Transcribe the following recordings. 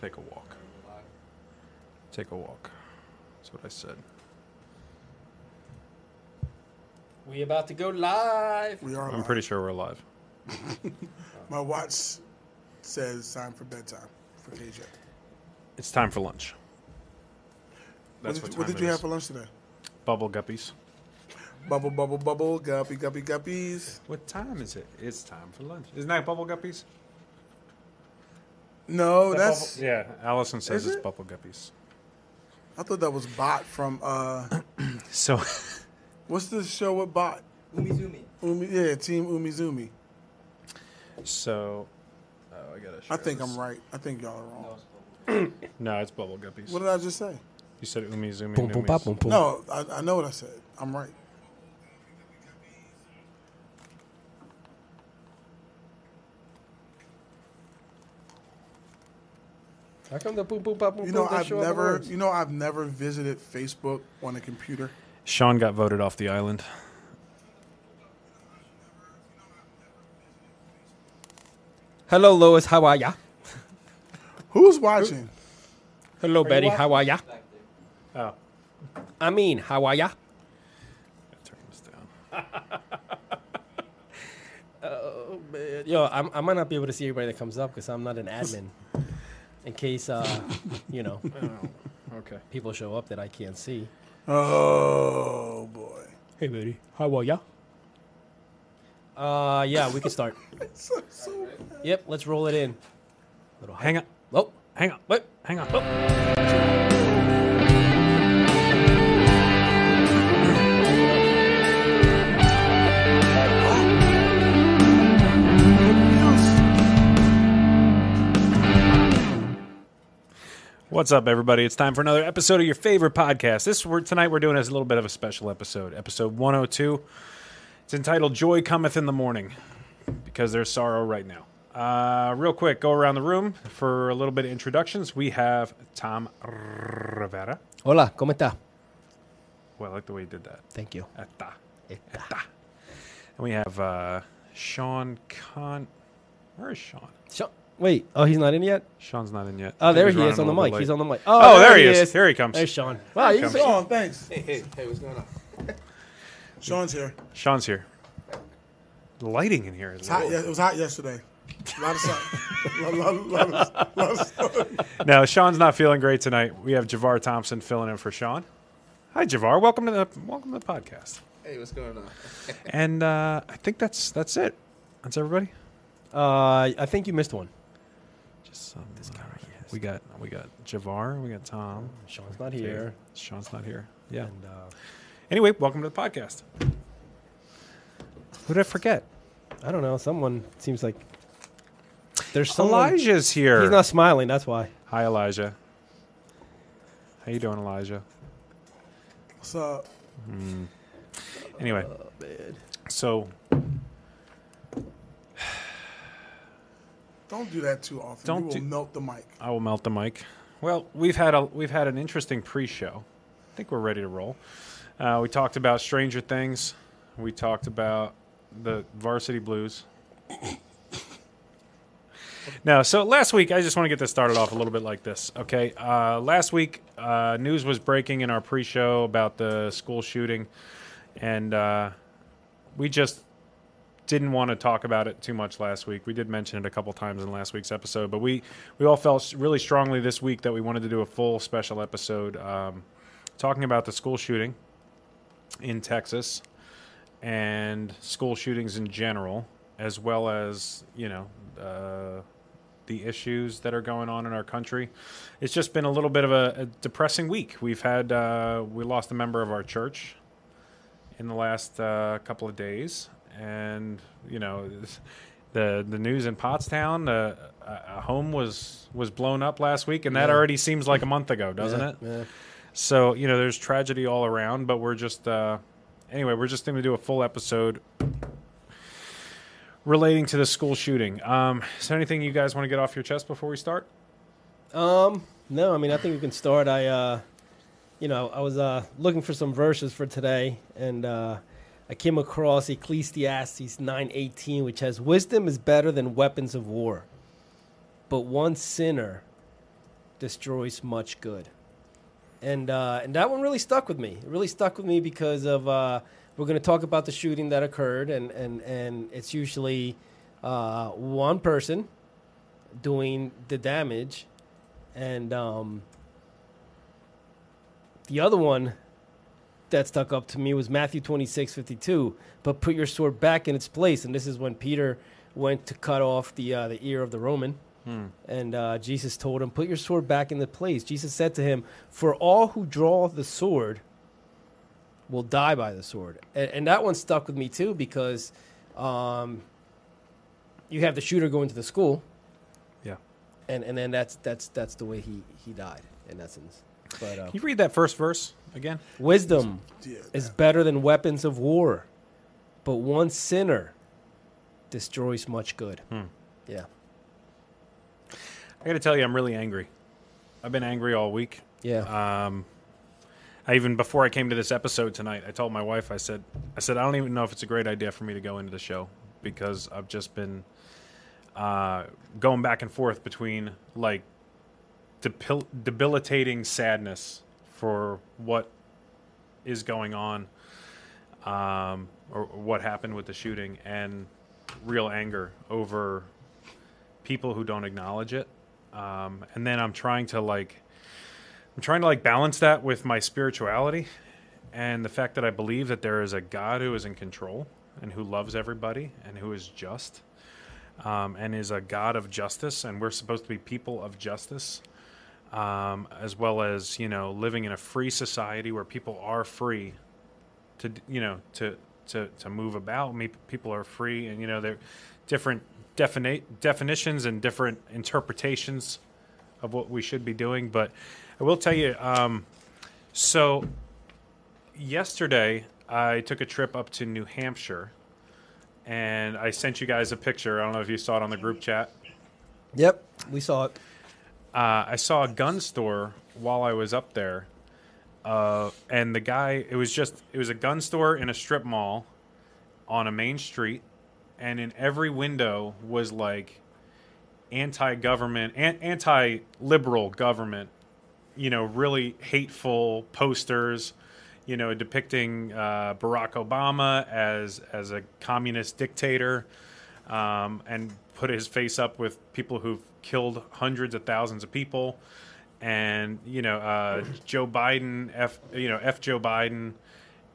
Take a walk. Take a walk. That's what I said. We about to go live. We are. I'm live. pretty sure we're live. My watch says time for bedtime for KJ. It's time for lunch. What did, what, you- what did it you have for lunch today? Bubble guppies. Bubble, bubble, bubble, guppy, guppy, guppies. What time is it? It's time for lunch. Isn't that bubble guppies? No, That that's. bubble- yeah. Allison says it's it? bubble guppies. I thought that was Bot from. uh So, What's the show with Bot? Umizoomi. Umi, yeah, Team Umizoomi. so. Oh, I gotta. I think this. I'm right. I think y'all are wrong. No, it's bubble guppies. What did I just say? You said umi zumi. Boom, boom, numis. boom, boom. No, I, I know what I said. I'm right. How come the boom, boom, pop, boom, You know, boom I've show up on never. You know, I've never visited Facebook on a computer. Sean got voted off the island. Hello, Lois. How are ya? Who's watching? Hello, Betty. watching? How are ya? Oh. I mean, how are ya? Turn this down. Oh, man. Yo, I'm, I might not be able to see everybody that comes up because I'm not an admin. In case, uh, you know, Okay. people show up that I can't see. Oh boy. Hey, buddy. How are ya? Uh, yeah, we can start. So- so- Yep, let's roll it in. Little. Hang on. Oh, Hang on. what? Hang on. What's up, everybody? It's time for another episode of your favorite podcast. This we're, tonight we're doing as a little bit of a special episode, episode 102. It's entitled "Joy Cometh in the Morning," because there's sorrow right now. Uh, real quick, go around the room for a little bit of introductions. We have Tom Rivera. Hola, ¿cómo está? Well, I like the way you did that. Thank you. Eta. Eta. And we have uh, Sean Con. Where is Sean? Sho- Wait, oh, he's not in yet? Sean's not in yet. Oh, there he is on the mic. bit He's on the mic. Oh, there he is. Here he comes. There's Sean. Wow, you comes. Sean, thanks. Hey, hey, hey, what's going on? Sean's here. Sean's here. The lighting in here is it's hot. Yeah, it was hot yesterday. A lot of sun. lot, lot, lot, of- lot of sun. Now, Sean's not feeling great tonight. We have Javar Thompson filling in for Sean. Hi, Javar. Welcome to the welcome to the podcast. Hey, what's going on? And uh, I think that's that's it. That's everybody. Uh, I think you missed one. Just um, uh, we got we got Javar. We got Tom. Sean's not here. Sean's not here. Yeah. And uh, Anyway, welcome to the podcast. Who did I forget? I don't know. Someone seems like there's someone. Elijah's here. He's not smiling. That's why. Hi, Elijah. How you doing, Elijah? What's up? Anyway, so Don't do that too often. Don't you will do- melt the mic. I will melt the mic. Well, we've had a we've had an interesting pre-show. I think we're ready to roll. Uh, we talked about Stranger Things. We talked about the Varsity Blues. now, so last week I just want to get this started off a little bit like this. Okay, uh, last week uh, news was breaking in our pre-show about the school shooting, and uh, we just didn't want to talk about it too much last week. We did mention it a couple times in last week's episode, but we we all felt really strongly this week that we wanted to do a full special episode um, talking about the school shooting in Texas and school shootings in general, as well as you know. Uh, the issues that are going on in our country. It's just been a little bit of a, a depressing week. We've had uh, we lost a member of our church in the last uh, couple of days, and you know, the the news in Pottstown, uh, a a home was was blown up last week, and that Yeah. already seems like a month ago, doesn't Yeah, it? Yeah. So you know, there's tragedy all around, but we're just uh, anyway, we're just going to do a full episode relating to the school shooting. Um, is there anything you guys want to get off your chest before we start? Um. No, I mean I think we can start. I, uh, you know, I was uh looking for some verses for today, and uh, I came across Ecclesiastes nine eighteen, which has wisdom is better than weapons of war, but one sinner destroys much good. And uh, and that one really stuck with me. It really stuck with me because of uh, we're going to talk about the shooting that occurred, and and and it's usually uh, one person doing the damage, and um, the other one that stuck up to me was Matthew 26, 52. But put your sword back in its place. And this is when Peter went to cut off the, uh, the ear of the Roman. And uh, Jesus told him, Put your sword back in the place. Jesus said to him, For all who draw the sword will die by the sword. And, and that one stuck with me too because um, you have the shooter going to the school, Yeah. and, and then that's, that's, that's the way he, he died, in essence. But uh, Can you read that first verse again? wisdom Yeah, is better than weapons of war, but one sinner destroys much good. Yeah. I got to tell you, I'm really angry. I've been angry all week. Yeah. Um, I even before I came to this episode tonight, I told my wife, I said, I said, I don't even know if it's a great idea for me to go into the show because I've just been uh, going back and forth between like debil- debilitating sadness for what is going on, um, or what happened with the shooting, and real anger over people who don't acknowledge it. Um, and then I'm trying to like I'm trying to like balance that with my spirituality and the fact that I believe that there is a God who is in control and who loves everybody and who is just um, and is a God of justice, and we're supposed to be people of justice, um, as well as you know living in a free society where people are free to you know to to to move about. People are free, and you know they're different defini- definitions and different interpretations of what we should be doing. But I will tell you, um, so yesterday I took a trip up to New Hampshire, and I sent you guys a picture. I don't know if you saw it on the group chat. Yep. We saw it. Uh, I saw a gun store while I was up there, uh, and the guy. It was just it was a gun store in a strip mall on a main street, and in every window was like anti-government, an- anti-liberal government. You know, really hateful posters. You know, depicting uh, Barack Obama as as a communist dictator um, and put his face up with people who've killed hundreds of thousands of people, and you know uh, Joe Biden, f you know f Joe Biden,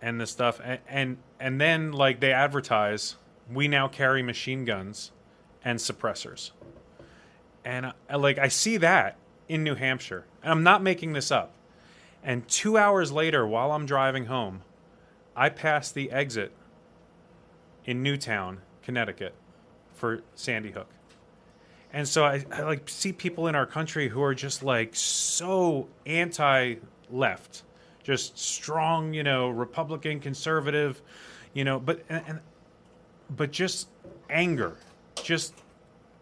and this stuff, and, and and then like they advertise, we now carry machine guns and suppressors, and I, like I see that in New Hampshire, and I'm not making this up. And two hours later, while I'm driving home, I pass the exit in Newtown, Connecticut, for Sandy Hook. And so I, I like see people in our country who are just like so anti-left, just strong, you know, Republican, conservative, you know, but and, and but just anger, just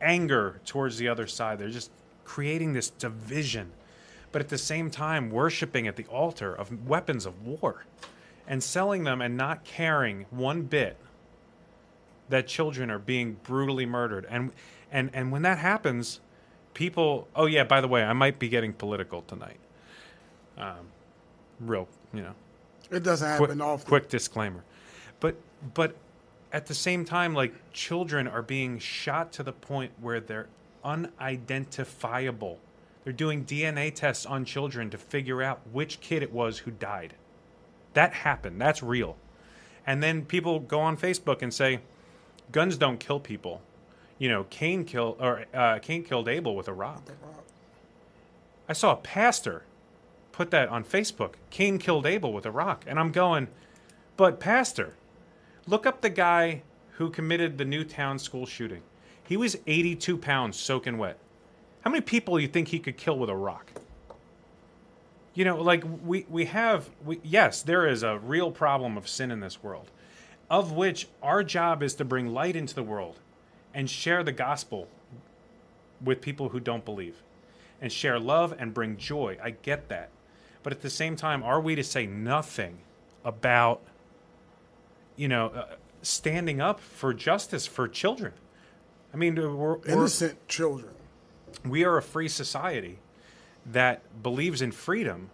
anger towards the other side. They're just creating this division, but at the same time worshiping at the altar of weapons of war and selling them and not caring one bit that children are being brutally murdered. And and and when that happens, people oh yeah, by the way, I might be getting political tonight. Um real, you know It doesn't happen quick, often. quick disclaimer. But but at the same time, like children are being shot to the point where they're unidentifiable. They're doing DNA tests on children to figure out which kid it was who died. That happened. That's real. And then people go on Facebook and say, "Guns don't kill people." You know, Cain killed or uh, Cain killed Abel with a rock. I saw a pastor put that on Facebook. Cain killed Abel with a rock. And I'm going, but pastor, look up the guy who committed the Newtown school shooting. He was 82 pounds soaking wet. How many people do you think he could kill with a rock? You know, like we, we have, we, yes, there is a real problem of sin in this world, of which our job is to bring light into the world and share the gospel with people who don't believe and share love and bring joy. I get that. But at the same time, are we to say nothing about, you know, uh, standing up for justice for children? I mean, we're, we're, Innocent children. we are a free society. that believes in freedom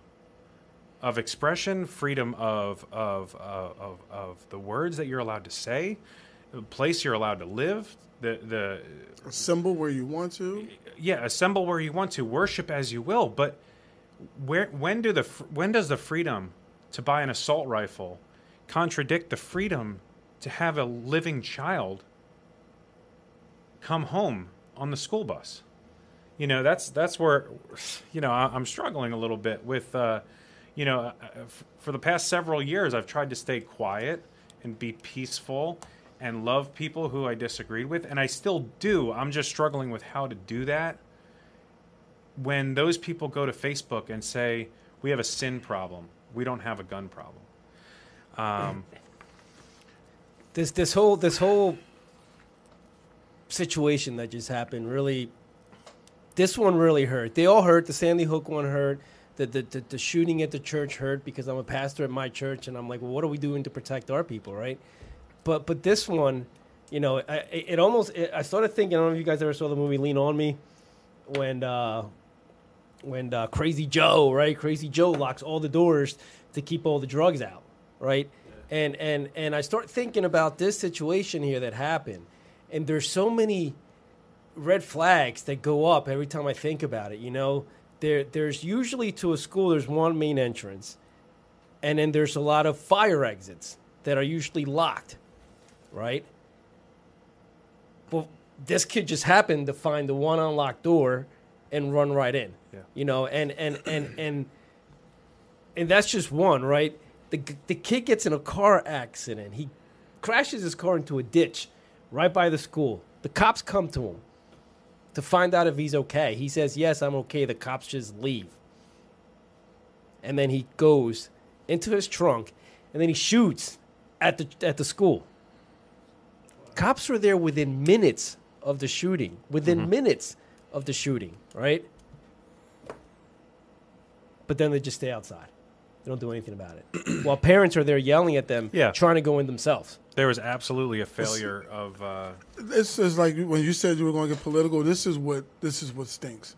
of expression, freedom of of, of of of the words that you're allowed to say, place you're allowed to live, the the Assemble where you want to. yeah, assemble where you want to, worship as you will, but where when do the when does the freedom to buy an assault rifle contradict the freedom to have a living child come home on the school bus? You know, that's that's where you know I'm struggling a little bit with. Uh, you know, uh, uh, for the past several years, I've tried to stay quiet and be peaceful and love people who I disagreed with, and I still do. I'm just struggling with how to do that when those people go to Facebook and say, "We have a sin problem. We don't have a gun problem." Um, this this whole this whole situation that just happened really this one really hurt they all hurt the sandy hook one hurt the, the, the, the shooting at the church hurt because i'm a pastor at my church and i'm like well what are we doing to protect our people right but but this one you know I, it almost it, i started thinking i don't know if you guys ever saw the movie lean on me when uh when uh, crazy joe right? Crazy joe locks all the doors to keep all the drugs out right? And and and i start thinking about this situation here that happened and there's so many red flags that go up every time i think about it you know? There there's usually to a school there's one main entrance and then there's a lot of fire exits that are usually locked right? Well this kid just happened to find the one unlocked door and run right in Yeah. you know and and and and and that's just one right? The, the kid gets in a car accident. He crashes his car into a ditch right by the school. The cops come to him to find out if he's okay. He says yes i'm okay. The cops just leave. And then he goes into his trunk and then he shoots at the at the school cops were there within minutes of the shooting within minutes of the shooting right but then they just stay outside they don't do anything about it while parents are there yelling at them Yeah. trying to go in themselves there was absolutely a failure of. Uh, This is like when you said you were going to get political. This is what this is what stinks.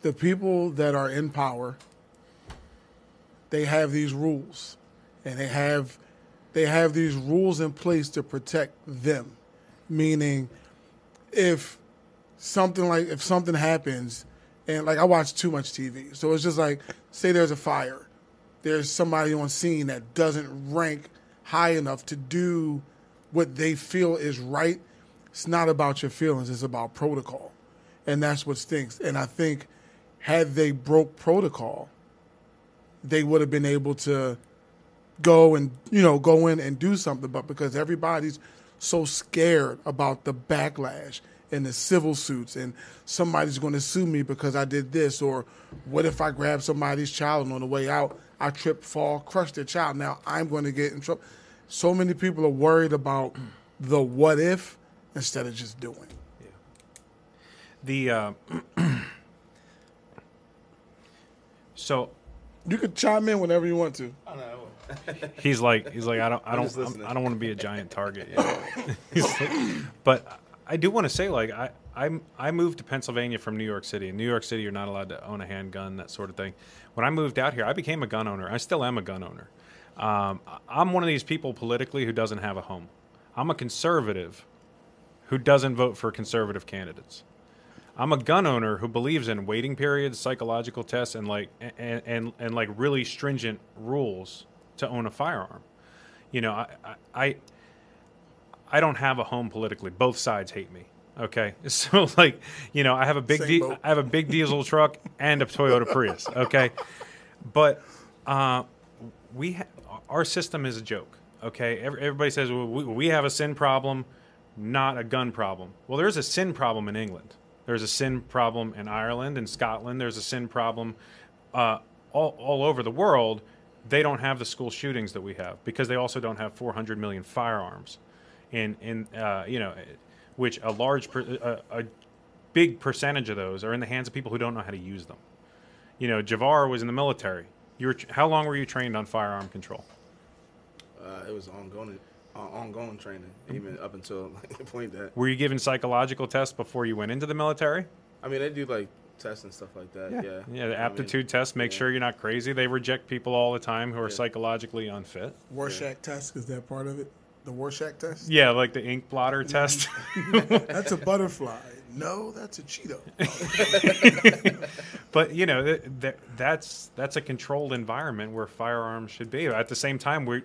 The people that are in power, they have these rules, and they have they have these rules in place to protect them. Meaning, if something like if something happens, and like I watch too much TV, so it's just like say there's a fire, there's somebody on scene that doesn't rank high enough to do what they feel is right. It's not about your feelings; it's about protocol, and that's what stinks. And I think had they broke protocol, they would have been able to go and you know go in and do something but because everybody's so scared about the backlash and the civil suits and somebody's going to sue me because I did this or what if I grab somebody's child and on the way out I trip fall crush their child now I'm going to get in trouble so many people are worried about the what if instead of just doing Yeah. the uh, so you can chime in whenever you want to I know. he's like he's like I don't I don't I'm. I don't want to be a giant target. like- but I do want to say like I I I moved to Pennsylvania from New York City. In New York City, you're not allowed to own a handgun, that sort of thing. When I moved out here, I became a gun owner. I still am a gun owner. Um, I'm one of these people politically who doesn't have a home. I'm a conservative who doesn't vote for conservative candidates. I'm a gun owner who believes in waiting periods, psychological tests, and like and and, and like really stringent rules to own a firearm. You know, I, I I don't have a home politically. Both sides hate me. Okay, so like you know, I have a big di- I have a big diesel truck and a Toyota Prius. Okay, but uh, we ha- our system is a joke. Okay, Every, everybody says well, we, we have a sin problem, not a gun problem. Well, there's a sin problem in England. There's a sin problem in Ireland and Scotland. There's a sin problem uh, all all over the world. They don't have the school shootings that we have because they also don't have 400 million firearms, in in uh, you know, which a large per, a, a big percentage of those are in the hands of people who don't know how to use them. You know, Javar was in the military. You were how long were you trained on firearm control? Uh, it was ongoing, uh, ongoing training, even up until like, the point that Were you given psychological tests before you went into the military? I mean, they do like tests and stuff like that. Yeah, Yeah, yeah. The I mean, aptitude test. Make yeah. sure you're not crazy. They reject people all the time who are Yeah. psychologically unfit. Rorschach test is that part of it? The Rorschach test? Yeah, like the ink blotter test. That's a butterfly. No, that's a Cheeto. but you know, th- th- that's that's a controlled environment where firearms should be. At the same time, we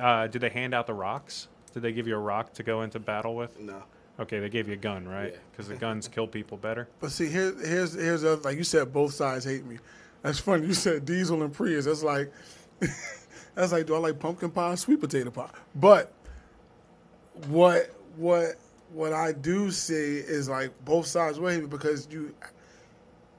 uh, did they hand out the rocks? Did they give you a rock to go into battle with? No. Okay, they gave you a gun, right? Yeah. Because the guns kill people better. But see, here, here's here's the other, like you said, both sides hate me. That's funny. You said diesel and Prius. That's like that's like do I like pumpkin pie, sweet potato pie? But what what what I do see is like both sides hate me because you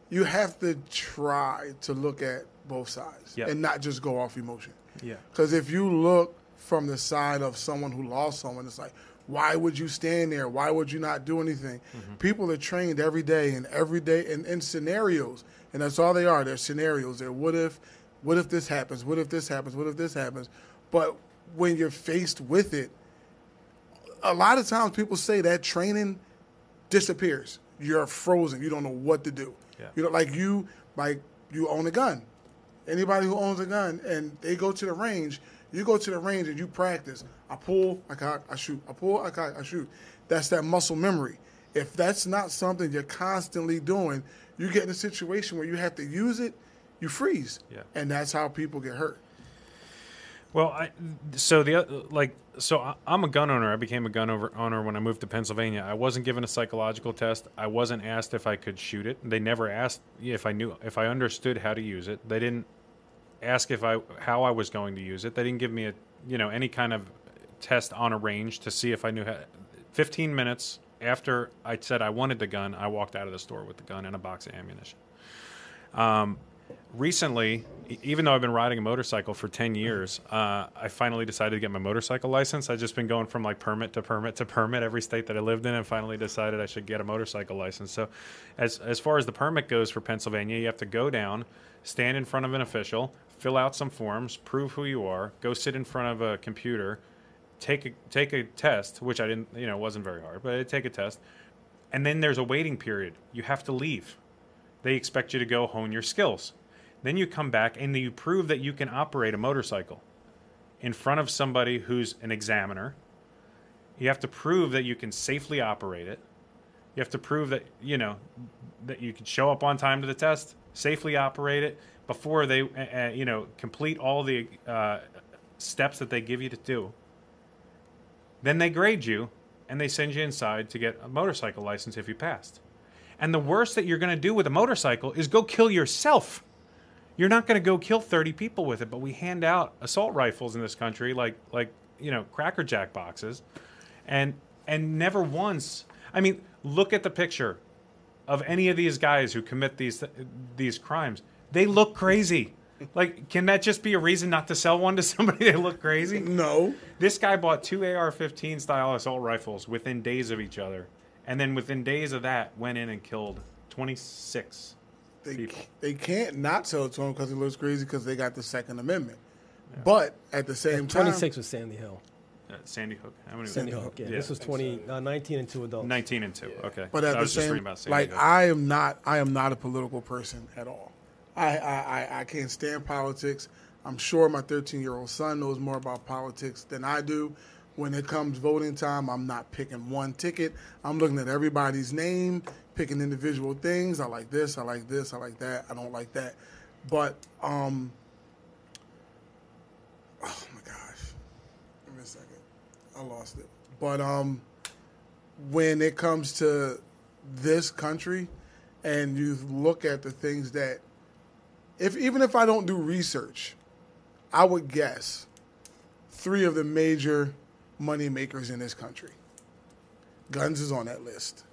you have to try to look at both sides Yep. and not just go off emotion. Yeah. Because if you look from the side of someone who lost someone, it's like, why would you stand there? Why would you not do anything? Mm-hmm. People are trained every day and every day in, in scenarios, and that's all they are. They're scenarios. They're what if, what if this happens? What if this happens? What if this happens? But when you're faced with it, a lot of times people say that training disappears. You're frozen. You don't know what to do. Yeah. You know, like you, like you own a gun. Anybody who owns a gun and they go to the range, you go to the range and you practice. I pull, I cock, I shoot. I pull, I cock, I shoot. That's that muscle memory. If that's not something you're constantly doing, you get in a situation where you have to use it, you freeze. Yeah. And that's how people get hurt. Well, I, so the like so I- I'm a gun owner. I became a gun owner when I moved to Pennsylvania. I wasn't given a psychological test. I wasn't asked if I could shoot it. They never asked if I knew if I understood how to use it. They didn't ask if I how I was going to use it. They didn't give me a you know any kind of test on a range to see if I knew how. 15 minutes after I said I wanted the gun, I walked out of the store with the gun and a box of ammunition recently, e- even though I've been riding a motorcycle for 10 years, uh, I finally decided to get my motorcycle license. I've just been going from like permit to permit to permit every state that I lived in and finally decided I should get a motorcycle license. So, as, as far as the permit goes for Pennsylvania, you have to go down, stand in front of an official, fill out some forms, prove who you are, go sit in front of a computer, take a, take a test, which I didn't, you know, wasn't very hard, but I take a test. And then there's a waiting period. You have to leave. They expect you to go hone your skills. Then you come back and you prove that you can operate a motorcycle in front of somebody who's an examiner. You have to prove that you can safely operate it. You have to prove that, you know, that you can show up on time to the test, safely operate it before they, uh, uh, you know, complete all the uh, steps that they give you to do. Then they grade you and they send you inside to get a motorcycle license if you passed. And the worst that you're going to do with a motorcycle is go kill yourself. You're not going to go kill 30 people with it, but we hand out assault rifles in this country like like, you know, cracker jack boxes. And and never once, I mean, look at the picture of any of these guys who commit these these crimes. They look crazy. Like, can that just be a reason not to sell one to somebody? They look crazy. No. This guy bought two AR-15 style assault rifles within days of each other, and then within days of that, went in and killed 26 They, people. they can't not sell it to him because he looks crazy because they got the Second Amendment. But at the same time, 26 was Sandy Hill. Uh, Sandy Hook. How many? Sandy Sandy Hook, yeah. Yeah. This was 20, uh, 19 and two adults. 19 and two. Okay. But at I the was just same, reading about Sandy like Hook. I am not, I am not a political person at all. I, I, I, can't stand politics. I'm sure my 13 year old son knows more about politics than I do. When it comes voting time, I'm not picking one ticket. I'm looking at everybody's name, picking individual things. I like this, I like this, I like that, I don't like that. But um, oh my gosh, give me a second, I lost it. But um, when it comes to this country and you look at the things that if even if I don't do research, I would guess three of the major money makers in this country. Guns is on that list.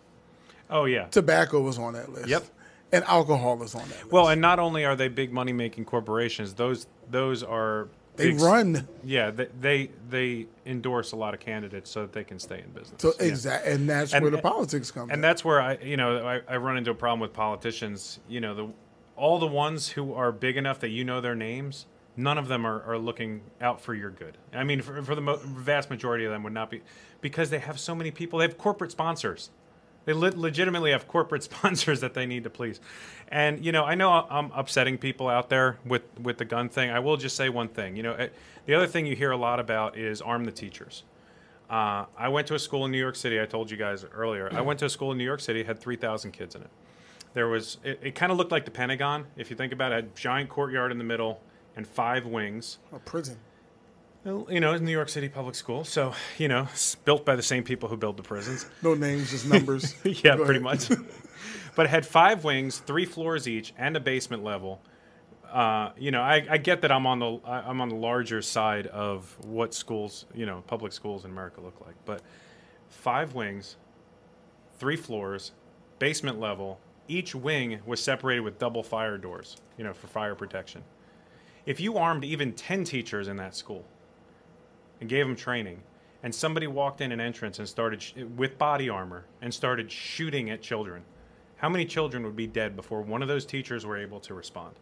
oh yeah. Tobacco is on that list. Yep. And alcohol is on that list. Well, and not only are they big money making corporations, those those are they big- run. Yeah, they, they they endorse a lot of candidates so that they can stay in business. So Yeah. exact, and that's And- where the politics comes. and in. that's where I, you know, I, I run into a problem with politicians. You know, the all the ones who are big enough that you know their names, none of them are, are looking out for your good. I mean, for, for the mo- vast majority of them would not be, because they have so many people. They have corporate sponsors. They le- legitimately have corporate sponsors that they need to please. And you know, I know I'm upsetting people out there with with the gun thing. I will just say one thing. You know, eh, the other thing you hear a lot about is arm the teachers. Uh, I went to a school in New York City. I told you guys earlier. I went to a school in New York City. Had 3,000 kids in it. There was. It, it kind of looked like the Pentagon, if you think about it. it had a giant courtyard in the middle and five wings. A prison. Well, You know, it's New York City public school, so you know, it's built by the same people who build the prisons. No names, just numbers. yeah, Go pretty much. but it had five wings, three floors each, and a basement level. Uh, you know, I, I get that I'm on the I'm on the larger side of what schools, you know, public schools in America look like. But five wings, three floors, basement level. Each wing was separated with double fire doors, you know, for fire protection. If you armed even ten teachers in that school and gave them training, and somebody walked in an entrance and started sh- with body armor and started shooting at children, how many children would be dead before one of those teachers were able to respond?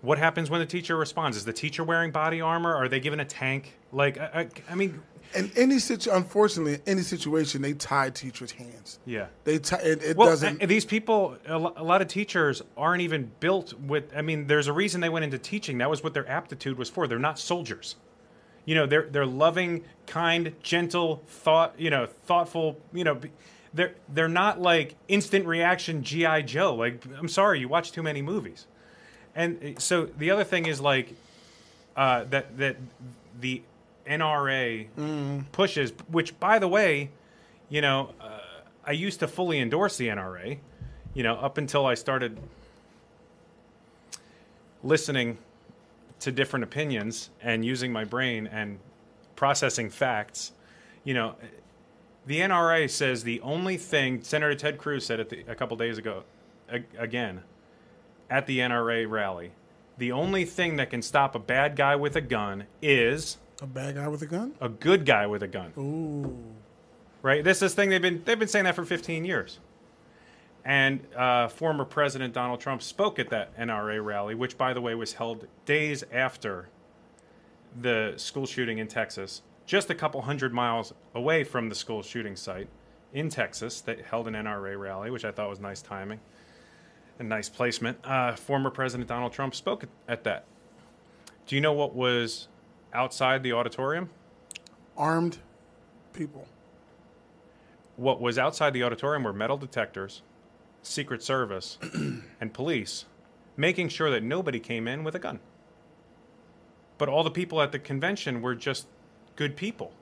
What happens when the teacher responds? Is the teacher wearing body armor? Are they given a tank? Like, I, I, I mean, In any situ, unfortunately, in any situation, they tie teachers' hands. yeah. They tie. It, it Well, doesn't. these people, a lot of teachers aren't even built with. I mean, there's a reason they went into teaching. That was what their aptitude was for. They're not soldiers. You know, they're they're loving, kind, gentle, thought. You know, thoughtful. You know, they're they're not like instant reaction GI Joe. Like, I'm sorry, you watch too many movies. And uh, so the other thing is like uh, that that the NRA pushes, which by the way, you know, uh, I used to fully endorse the NRA, you know, up until I started listening to different opinions and using my brain and processing facts. You know, the NRA says the only thing Senator Ted Cruz said it the, a couple days ago, a, again, at the NRA rally, the only thing that can stop a bad guy with a gun is a bad guy with a gun. a good guy with a gun. Ooh. Right? This is thing they've been they've been saying that for 15 years. And uh, former President Donald Trump spoke at that NRA rally, which, by the way, was held days after the school shooting in Texas, just a couple hundred miles away from the school shooting site in Texas. That held an NRA rally, which I thought was nice timing and nice placement. Uh, former President Donald Trump spoke at- at that. Do you know what was outside the auditorium? Armed people. what was outside the auditorium were metal detectors, Secret Service, and police, making sure that nobody came in with a gun. But all the people at the convention were just good people.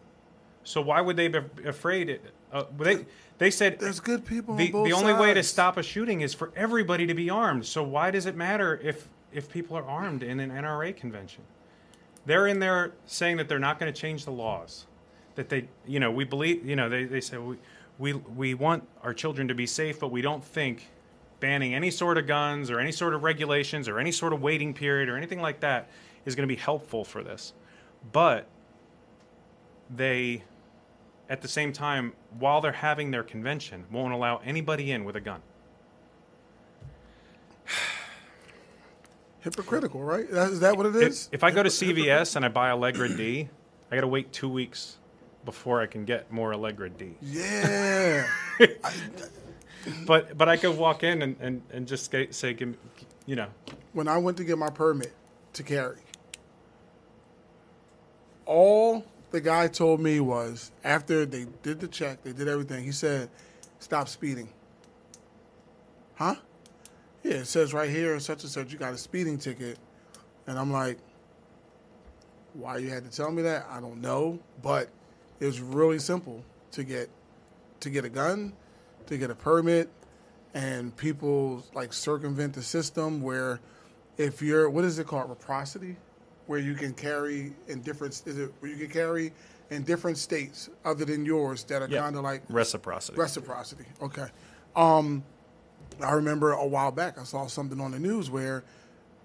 So why would they be afraid? Uh, they they said There's good people the, the only way to stop a shooting is for everybody to be armed. So why does it matter if if people are armed in an NRA convention? They're in there saying that they're not going to change the laws. That they, you know, we believe, you know, they, they say we, we we want our children to be safe, but we don't think banning any sort of guns or any sort of regulations or any sort of waiting period or anything like that is going to be helpful for this. But they at the same time, while they're having their convention, won't allow anybody in with a gun. Hypocritical, right? Is that what it is? If, if I go to CVS and I buy Allegra D, I got to wait two weeks before I can get more Allegra D. Yeah. But but I could walk in and, and, and just say, say, give me, you know, when I went to get my permit to carry, all the guy told me was after they did the check, they did everything. He said, "Stop speeding." Huh? Yeah, it says right here, such and such, you got a speeding ticket, and I'm like, why you had to tell me that? I don't know, but it was really simple to get to get a gun, to get a permit, and people like circumvent the system where if you're what is it called reciprocity where you can carry in different is it where you can carry in different states other than yours that are Yeah. kind of like reciprocity. reciprocity okay um i remember a while back i saw something on the news where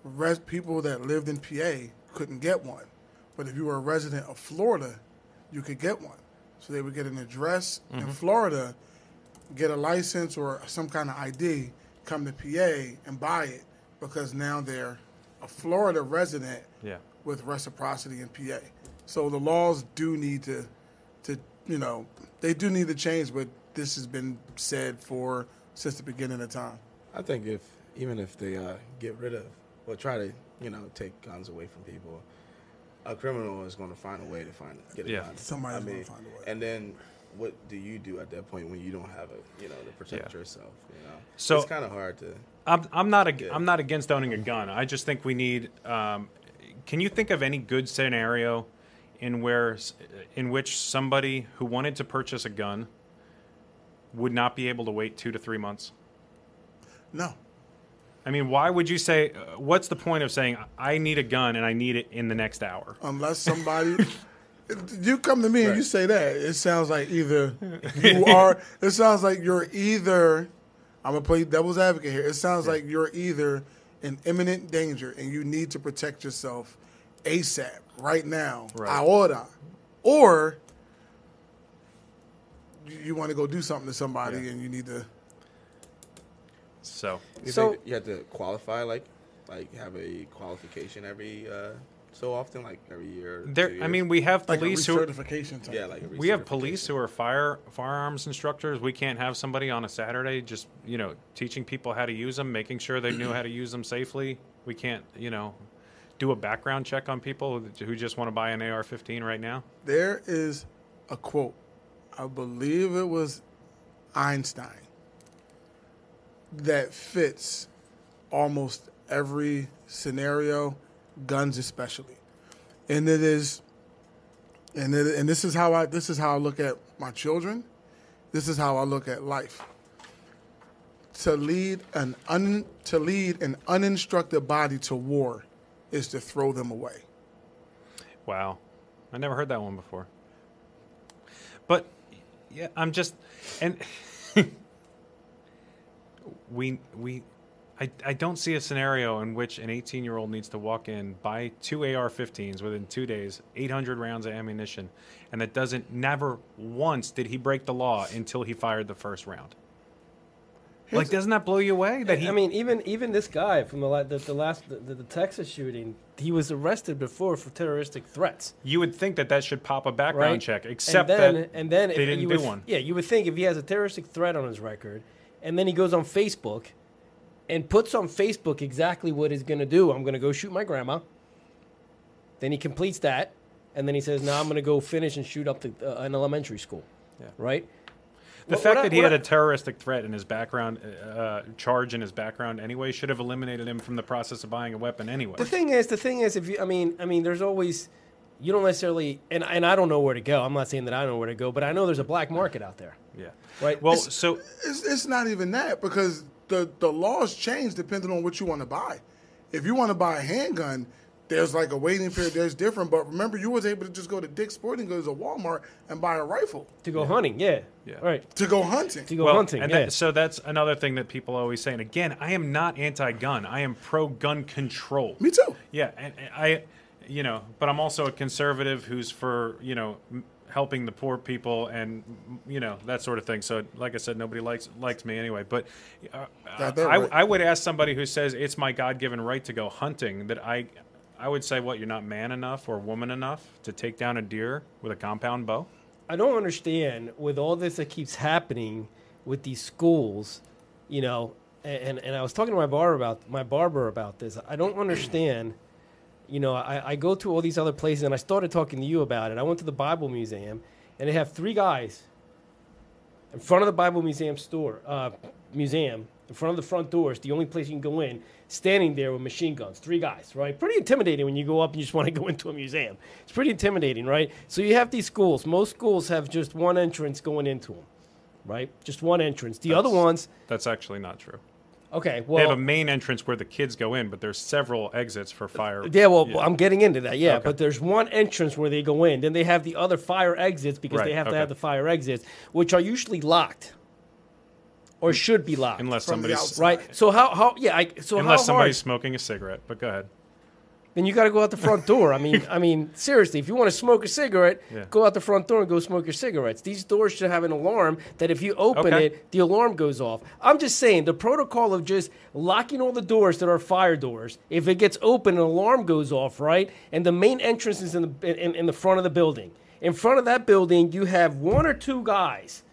res- people that lived in pa couldn't get one but if you were a resident of florida you could get one so they would get an address in mm-hmm. florida get a license or some kind of id come to pa and buy it because now they're a florida resident yeah. with reciprocity in PA. So the laws do need to, to you know, they do need to change, but this has been said for since the beginning of time. I think if even if they uh, get rid of or try to you know take guns away from people, a criminal is going to find a way to find get a Yeah. gun. Somebody's I gonna find a way. And then what do you do at that point when you don't have a you know to protect Yeah. yourself? You know, So- it's kind of hard to. I'm I'm not ag- I'm not against owning a gun. I just think we need. Um, can you think of any good scenario in where in which somebody who wanted to purchase a gun would not be able to wait two to three months? No, I mean, why would you say? Uh, what's the point of saying I need a gun and I need it in the next hour? unless somebody. You come to me and you say that, it sounds like either you are. It sounds like you're either. I'm gonna play devil's advocate here. It sounds like you're either in imminent danger and you need to protect yourself ASAP, right now, Right. ahora, or you, you want to go do something to somebody Yeah. and you need to. So You So- you have to qualify like like have a qualification every uh, so often, like every year. there, I mean, we have Like police a who. Are, yeah, like a we have police who are fire firearms instructors. We can't have somebody on a Saturday just you know teaching people how to use them, making sure they knew how to use them safely. We can't you know do a background check on people who- who just want to buy an AR-15 right now. There is a quote. I believe it was Einstein that fits almost every scenario, guns especially. And it is and it, and this is how I this is how I look at my children. This is how I look at life. To lead an un, to lead an uninstructed body to war is to throw them away. Wow, I never heard that one before. But yeah, I'm just and we we I, I don't see a scenario in which an 18 year old needs to walk in, buy two AR 15s within two days, 800 rounds of ammunition, and that doesn't, never once did he break the law until he fired the first round. Like, doesn't that blow you away? That he, I mean, even even this guy from the the, the last the, the Texas shooting, he was arrested before for terroristic threats. you would think that that should pop a background right? check, except and then, that and then they if didn't you do would, one. Yeah, you would think if he has a terroristic threat on his record, and then he goes on Facebook and puts on Facebook exactly what he's going to do. I'm going to go shoot my grandma. Then he completes that, and then he says, "Now I'm going to go finish and shoot up the, uh, an elementary school." Yeah. Right. The What- fact what I- that he had I- a terroristic threat in his background, uh, charge in his background anyway, should have eliminated him from the process of buying a weapon anyway. The thing is, the thing is, if you, I mean, I mean, there's always, you don't necessarily, and and I don't know where to go. I'm not saying that I know where to go, but I know there's a black market out there, yeah. right? Well, It's- so It's, it's not even that because the, the laws change depending on what you want to buy. If you want to buy a handgun, there's like a waiting period. There's different. But remember, you was able to just go to Dick's Sporting Goods or Walmart and buy a rifle to go hunting, yeah, Yeah. right. to go hunting. To go well, hunting, and yeah. that, so that's another thing that people always say. And again, I am not anti-gun. I am pro-gun control. Me too. Yeah, and, and I, you know, but I'm also a conservative who's for you know helping the poor people and you know that sort of thing. So, like I said, nobody likes likes me anyway. But uh, Got I, right. I would ask somebody who says it's my God-given right to go hunting that I, I would say, what you're not man enough or woman enough to take down a deer with a compound bow. I don't understand with all this that keeps happening with these schools, you know, and, and I was talking to my barber about my barber about this. I don't understand. You know, I, I go to all these other places and I started talking to you about it. I went to the Bible Museum and they have three guys in front of the Bible Museum store, uh, museum, in front of the front doors, the only place you can go in, standing there with machine guns. Three guys, right? Pretty intimidating when you go up and you just want to go into a museum. It's pretty intimidating, right? So you have these schools. Most schools have just one entrance going into them, right? Just one entrance. The other ones, That's actually not true. okay, well, They have a main entrance where the kids go in, but there's several exits for fire. Yeah, well, I'm getting into that. Yeah, Okay. but there's one entrance where they go in. Then they have the other fire exits because they Right, have to have the fire exits, which are usually locked or should be locked. unless somebody's right. So how how yeah, I, so unless how somebody's hard? smoking a cigarette. But go ahead. Then you got to go out the front door. I mean, I mean, seriously, if you want to smoke a cigarette, Yeah. go out the front door and go smoke your cigarettes. These doors should have an alarm that if you open Okay. it, the alarm goes off. I'm just saying the protocol of just locking all the doors that are fire doors. If it gets open, an alarm goes off, right? And the main entrance is in the in, in the front of the building. In front of that building, you have one or two guys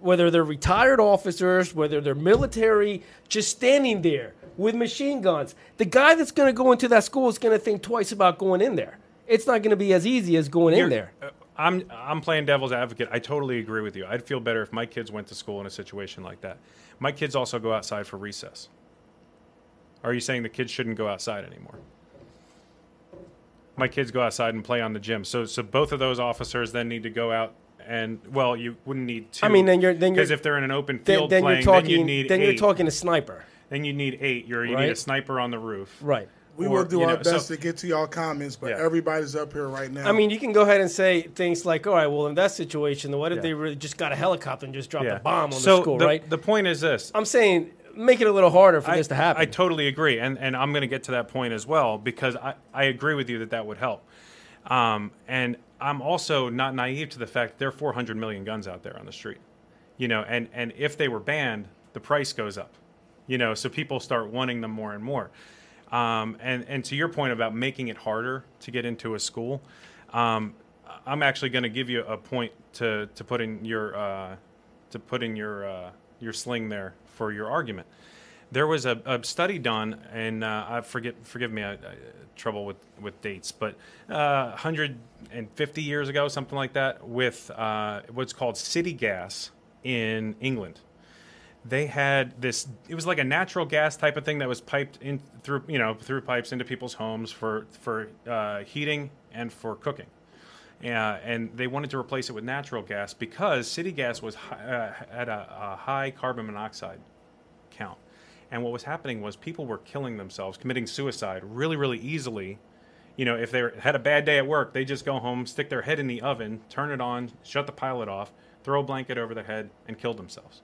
whether they're retired officers, whether they're military, just standing there with machine guns. The guy that's going to go into that school is going to think twice about going in there. It's not going to be as easy as going in You're- there. uh, I'm I'm playing devil's advocate. I totally agree with you. I'd feel better if my kids went to school in a situation like that. My kids also go outside for recess. Are you saying the kids shouldn't go outside anymore? My kids go outside and play on the gym. So so both of those officers then need to go out and well, you wouldn't need two. I mean, then you're- then you're- because if they're in an open field then playing, you're talking. then you need then eight. you're talking a sniper, Then you need eight. You're, you need a Right. sniper on the roof. right? We Or, will do you our know, so- best to get to y'all comments, but Yeah. everybody's up here right now. I mean, you can go ahead and say things like, "All right, well, in that situation, what if Yeah. they really just got a helicopter and just dropped Yeah. a bomb on so the school?" the, right? The point is this: I'm saying make it a little harder for I, this to happen. I totally agree, and and I'm going to get to that point as well because I I agree with you that that would help, um, and I'm also not naive to the fact there are 400 million guns out there on the street, you know, and and if they were banned, the price goes up, you know, so people start wanting them more and more, um, and and to your point about making it harder to get into a school. Um, I'm actually going to give you a point to, to put in your uh, to put in your uh, your sling there for your argument. There was a, a study done, and uh, I forget forgive me, I, I, trouble with, with dates, but uh, 150 years ago, something like that, with uh, what's called city gas in England. They had this it was like a natural gas type of thing that was piped in through you know through pipes into people's homes for for uh, heating and for cooking. Uh, and they wanted to replace it with natural gas because city gas was hi- uh, at a, a high carbon monoxide count and what was happening was people were killing themselves committing suicide really really easily you know if they were, had a bad day at work they just go home stick their head in the oven turn it on shut the pilot off throw a blanket over their head and kill themselves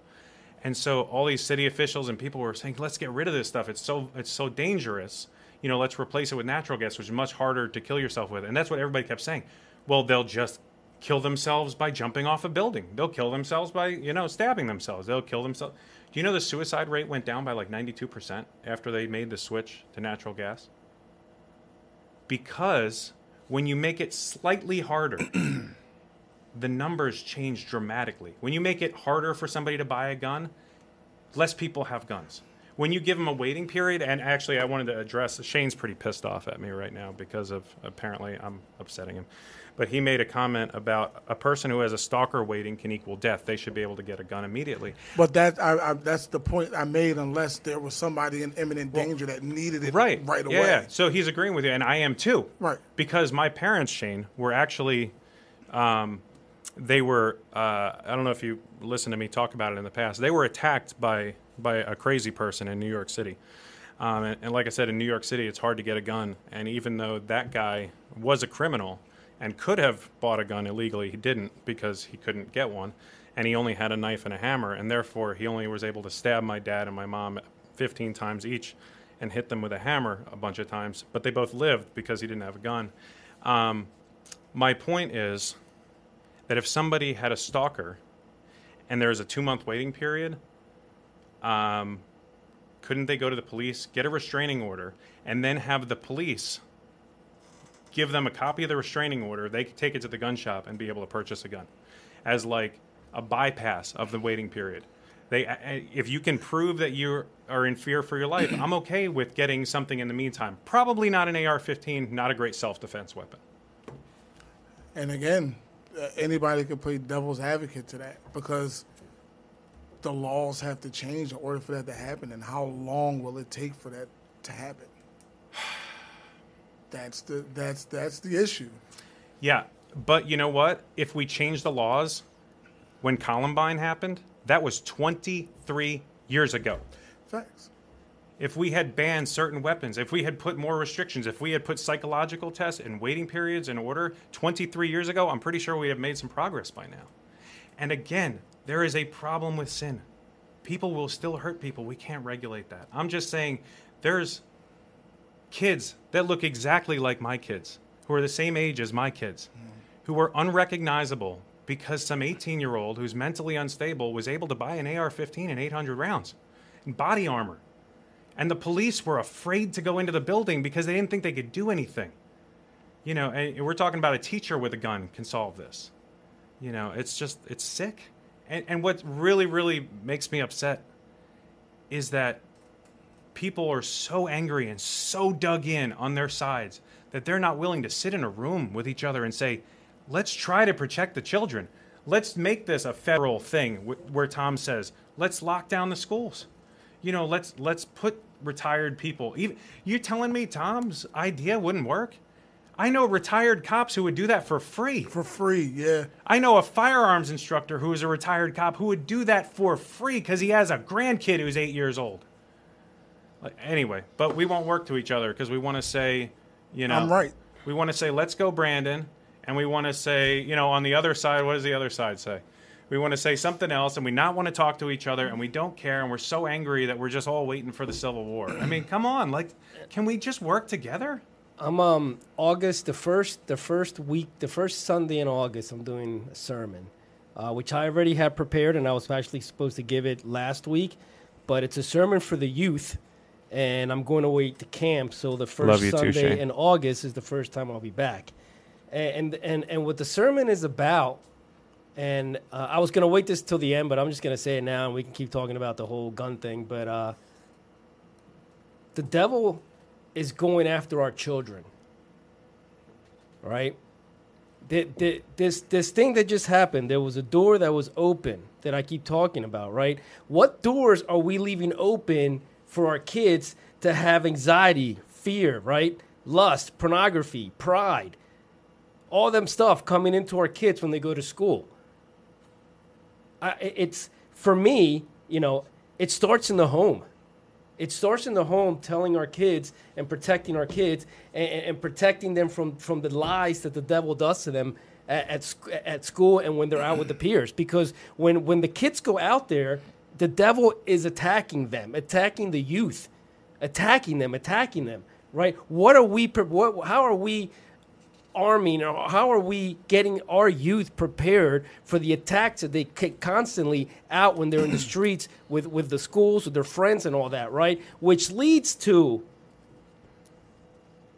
and so all these city officials and people were saying, "Let's get rid of this stuff. It's so it's so dangerous. You know, let's replace it with natural gas, which is much harder to kill yourself with." And that's what everybody kept saying. Well, they'll just kill themselves by jumping off a building. They'll kill themselves by you know stabbing themselves. They'll kill themselves. Do you know the suicide rate went down by like ninety two percent after they made the switch to natural gas? Because when you make it slightly harder the numbers change dramatically. When you make it harder for somebody to buy a gun, less people have guns. When you give them a waiting period, and actually, I wanted to address Shane's pretty pissed off at me right now because of apparently I'm upsetting him. But he made a comment about a person who has a stalker waiting can equal death. They should be able to get a gun immediately. but that I, I, that's the point I made. Unless there was somebody in imminent danger that needed it right right yeah, away. yeah. so he's agreeing with you and i am too Right. because my parents shane were actually um, they were uh, i don't know if you listened to me talk about it in the past they were attacked by by a crazy person in new york city um, and, and like i said in new york city it's hard to get a gun and even though that guy was a criminal and could have bought a gun illegally he didn't because he couldn't get one and he only had a knife and a hammer and therefore he only was able to stab my dad and my mom 15 times each and hit them with a hammer a bunch of times but they both lived because he didn't have a gun. Um, my point is that if somebody had a stalker and there is a two month waiting period um, couldn't they go to the police get a restraining order and then have the police give them a copy of the restraining order they could take it to the gun shop and be able to purchase a gun as like a bypass of the waiting period they if you can prove that you are in fear for your life i'm okay with getting something in the meantime probably not an ar-15 not a great self-defense weapon And again, uh, anybody could play devil's advocate to that because the laws have to change in order for that to happen. And how long will it take for that to happen? That's the that's that's the issue. Yeah, but you know what? If we change the laws when Columbine happened, that was 23 years ago. Facts. If we had banned certain weapons, if we had put more restrictions, if we had put psychological tests and waiting periods in order 23 years ago, I'm pretty sure we'd have made some progress by now. And again, there is a problem with sin. People will still hurt people. We can't regulate that. I'm just saying there's kids that look exactly like my kids, who are the same age as my kids, who were unrecognizable because some 18 year old who's mentally unstable was able to buy an AR 15 and 800 rounds and body armor. And the police were afraid to go into the building because they didn't think they could do anything. You know, and we're talking about a teacher with a gun can solve this. You know, it's just, it's sick. And, and what really, really makes me upset is that people are so angry and so dug in on their sides that they're not willing to sit in a room with each other and say, let's try to protect the children. Let's make this a federal thing where Tom says, let's lock down the schools. You know, let's let's put retired people. Even you telling me Tom's idea wouldn't work? I know retired cops who would do that for free. For free, yeah. I know a firearms instructor who is a retired cop who would do that for free because he has a grandkid who's eight years old. Like, anyway, but we won't work to each other because we want to say, you know, I'm right. We want to say, let's go, Brandon. And we want to say, you know, on the other side, what does the other side say? We want to say something else and we not want to talk to each other and we don't care and we're so angry that we're just all waiting for the Civil War. I mean, come on. Like, can we just work together? I'm um August the first the first week the first Sunday in August I'm doing a sermon, uh, which I already had prepared and I was actually supposed to give it last week, but it's a sermon for the youth, and I'm going away to camp. So the first Love you too, Sunday in August is the first time I'll be back, and and and what the sermon is about. And uh, I was gonna wait this till the end, but I'm just gonna say it now, and we can keep talking about the whole gun thing. But uh, the devil is going after our children. Right? The, the, this this thing that just happened, there was a door that was open that I keep talking about, right? What doors are we leaving open for our kids to have anxiety, fear, right? Lust, pornography, pride, all them stuff coming into our kids when they go to school. I, it's for me, you know, it starts in the home. It starts in the home, telling our kids and protecting our kids and, and- protecting them from, from the lies that the devil does to them at, at, at school and when they're out with the peers. Because when, when the kids go out there, the devil is attacking them, attacking the youth, attacking them, attacking them. Right? What are we? What? How are we? arming or how are we getting our youth prepared for the attacks that they ca- constantly out when they're in the streets with, with the schools with their friends and all that right which leads to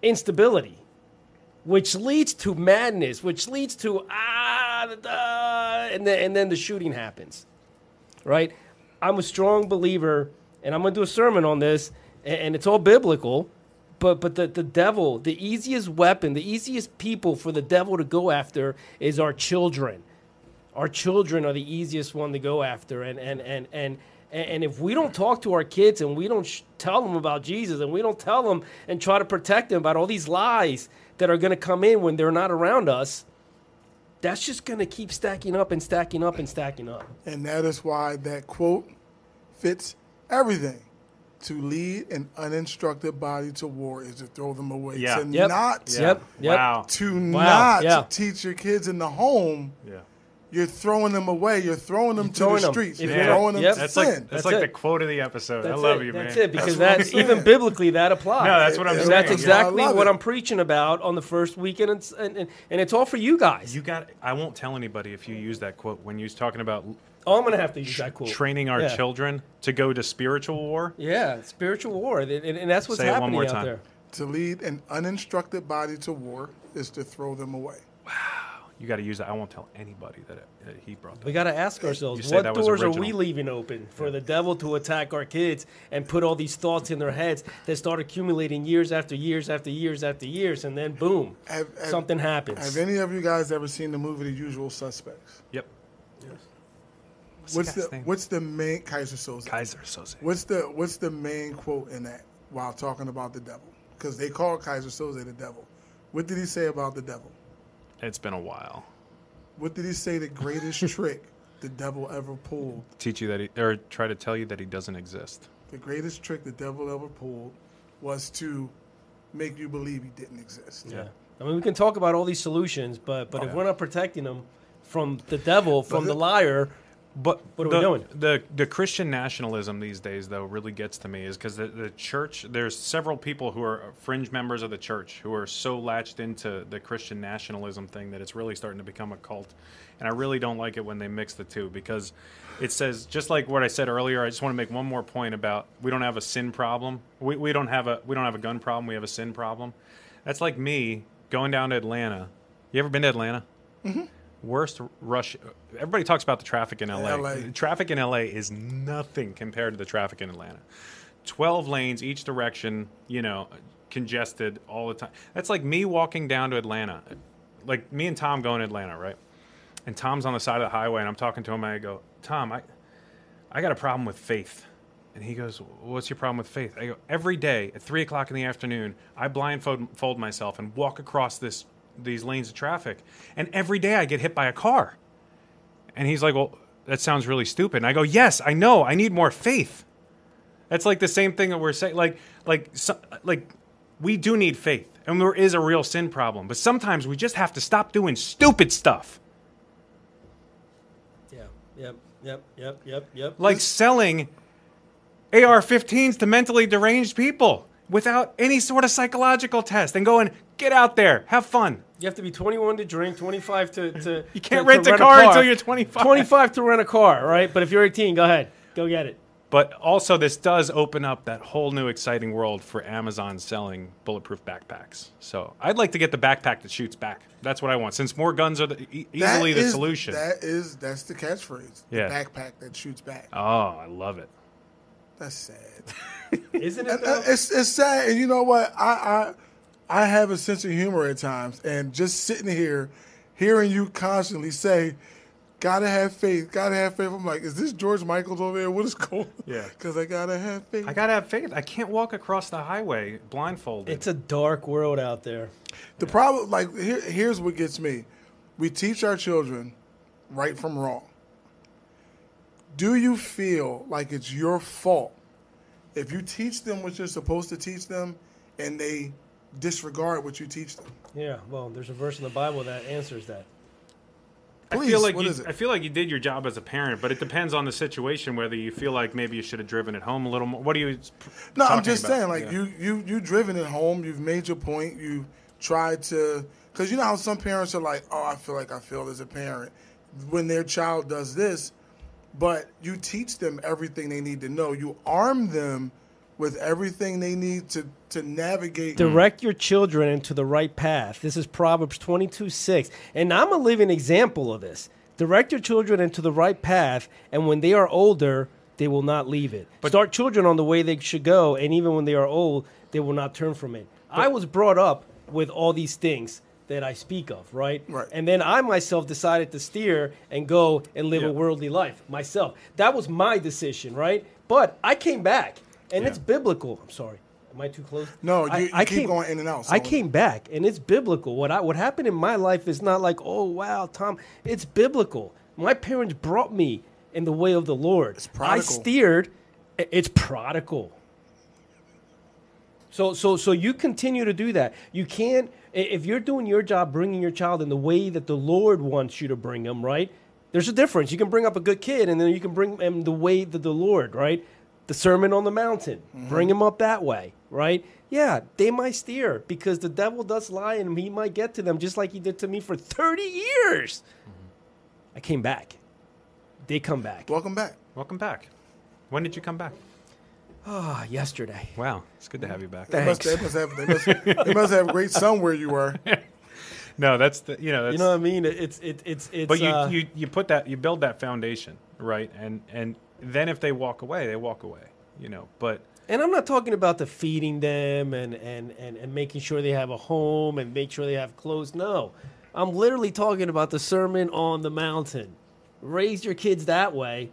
instability which leads to madness which leads to ah da, da, and then and then the shooting happens right i'm a strong believer and i'm going to do a sermon on this and, and it's all biblical but but the, the devil the easiest weapon the easiest people for the devil to go after is our children. Our children are the easiest one to go after and and and and and if we don't talk to our kids and we don't sh- tell them about Jesus and we don't tell them and try to protect them about all these lies that are going to come in when they're not around us, that's just going to keep stacking up and stacking up and stacking up. And that is why that quote fits everything. To lead an uninstructed body to war is to throw them away. Yeah. To Yep. not Yep. Yep. Wow. to Wow, not yeah. teach your kids in the home, Yeah. You're throwing them away. You're throwing them to throwing the them. streets. If You're you're- throwing them yep. to That's sin. like that's, That's like it. the quote of the episode. That's I love it. you, man. That's it because what I'm that even biblically that applies. No, that's what I'm And And saying. that's exactly love what it. I'm preaching about on the first weekend, and, it's- and, and, and it's all for you guys. You got. I won't tell anybody if you use that quote when you was talking about oh, I'm gonna have to use that quote. training our Yeah. children to go to spiritual war. Yeah, spiritual war, and, and and that's what's Say it one happening more out time. there. To lead an uninstructed body to war is to throw them away. You got to use that. I won't tell anybody that, that he brought that. We got to ask ourselves, what doors are we leaving open for the devil to attack our kids and put all these thoughts in their heads that start accumulating years after years after years after years, and then boom, Have, have- something happens. Have any of you guys ever seen the movie The Usual Suspects? Yep. Yes. What's guy's the name? what's the main Keyser Soze? Keyser Soze. What's the what's the main quote in that while talking about the devil? Because they call Keyser Soze the devil. What did he say about the devil? It's been a while. What did he say the greatest trick the devil ever pulled? Teach you that he or try to tell you that he doesn't exist. The greatest trick the devil ever pulled was to make you believe he didn't exist. yeah, I mean, we can talk about all these solutions, but but oh, if yeah. we're not protecting them from the devil, from the it- liar, But What are the, we doing? The the Christian nationalism these days, though, really gets to me is because the, the church. There's several people who are fringe members of the church who are so latched into the Christian nationalism thing that it's really starting to become a cult, and I really don't like it when they mix the two because it says just like what I said earlier. I just want to make one more point about we don't have a sin problem. We we don't have a we don't have a gun problem. We have a sin problem. That's like me going down to Atlanta. You ever been to Atlanta? Mm-hmm. Worst rush. Everybody talks about the traffic in LA. LA. Traffic in LA is nothing compared to the traffic in Atlanta. 12 lanes each direction, you know, congested all the time. That's like me walking down to Atlanta. Like me and Tom going to Atlanta, right? And Tom's on the side of the highway and I'm talking to him and I go, "Tom, I I got a problem with faith." And he goes, "What's your problem with faith?" I go, "Every day at three o'clock in the afternoon, I blindfold fold myself and walk across this these lanes of traffic, and every day I get hit by a car." And he's like, "Well, that sounds really stupid." And I go, "Yes, I know. I need more faith." That's like the same thing that we're saying. Like, like, so, like, we do need faith, and there is a real sin problem. But sometimes we just have to stop doing stupid stuff, Yeah. Yep. Yep. Yep. Yep. Yep. like selling AR-15s to mentally deranged people without any sort of psychological test, and going, "Get out there, have fun." You have to be 21 to drink, 25 to. to You can't to- rent to a car until you're 25. 25 to rent a car, right? But if you're 18, go ahead. Go get it. But also, this does open up that whole new exciting world for Amazon selling bulletproof backpacks. So I'd like to get the backpack that shoots back. That's what I want. Since more guns are the, e- That easily the is- solution. That is that's the catchphrase. Yeah. The backpack that shoots back. oh, I love it. That's sad. Isn't it? Though? it's it's sad, and you know what? I I I have a sense of humor at times, and just sitting here, hearing you constantly say, "Gotta have faith, gotta have faith." I'm like, is this George Michael's over there? What is going? Yeah. because I gotta have faith. I gotta have faith. I can't walk across the highway blindfolded. It's a dark world out there. The problem, like, here, here's what gets me: we teach our children right from wrong. Do you feel like it's your fault if you teach them what you're supposed to teach them, and they disregard what you teach them? Yeah. Well, there's a verse in the Bible that answers that. I Please, feel like what you, is it? I feel like you did your job as a parent, but it depends on the situation whether you feel like maybe you should have driven it home a little more. What do you? No, I'm just about? saying, like Yeah. you you you driven it home. You've made your point. You tried to, because you know how some parents are like, "Oh, I feel like I failed as a parent," when their child does this. But you teach them everything they need to know. You arm them with everything they need to to navigate. Direct your children into the right path. This is Proverbs 22 6. And I'm a living example of this. Direct your children into the right path, and when they are older, they will not leave it. Start children on the way they should go, and even when they are old, they will not turn from it. I was brought up with all these things that I speak of, right? Right. And then I myself decided to steer and go and live Yeah. a worldly life myself. That was my decision, right? But I came back, and Yeah. it's biblical. I'm sorry. Am I too close? No, you- I- you I keep came- going in and out, I came back, and it's biblical. What I, what happened in my life is not like, oh wow, Tom. It's biblical. My parents brought me in the way of the Lord. It's prodigal. I steered. It's prodigal. So so so you continue to do that. You can't if you're doing your job, bringing your child in the way that the Lord wants you to bring them. Right? There's a difference. You can bring up a good kid, and then you can bring them the way that the Lord. Right? The Sermon on the Mountain. Mm-hmm. Bring them up that way. Right? Yeah, they might steer because the devil does lie, and he might get to them just like he did to me for 30 years. I came back. They come back. Welcome back. Welcome back. When did you come back? Ah, yesterday. Wow, it's good to have you back. They must, they must have they must, they must have great sun where you were. No, that's the you know that's You know what I mean? It's it, it's it's. but you, uh, you you put that you build that foundation right and and then if they walk away they walk away you know but And I'm not talking about the feeding them and, and, and, and making sure they have a home and make sure they have clothes. No. I'm literally talking about the Sermon on the Mountain. Raise your kids that way,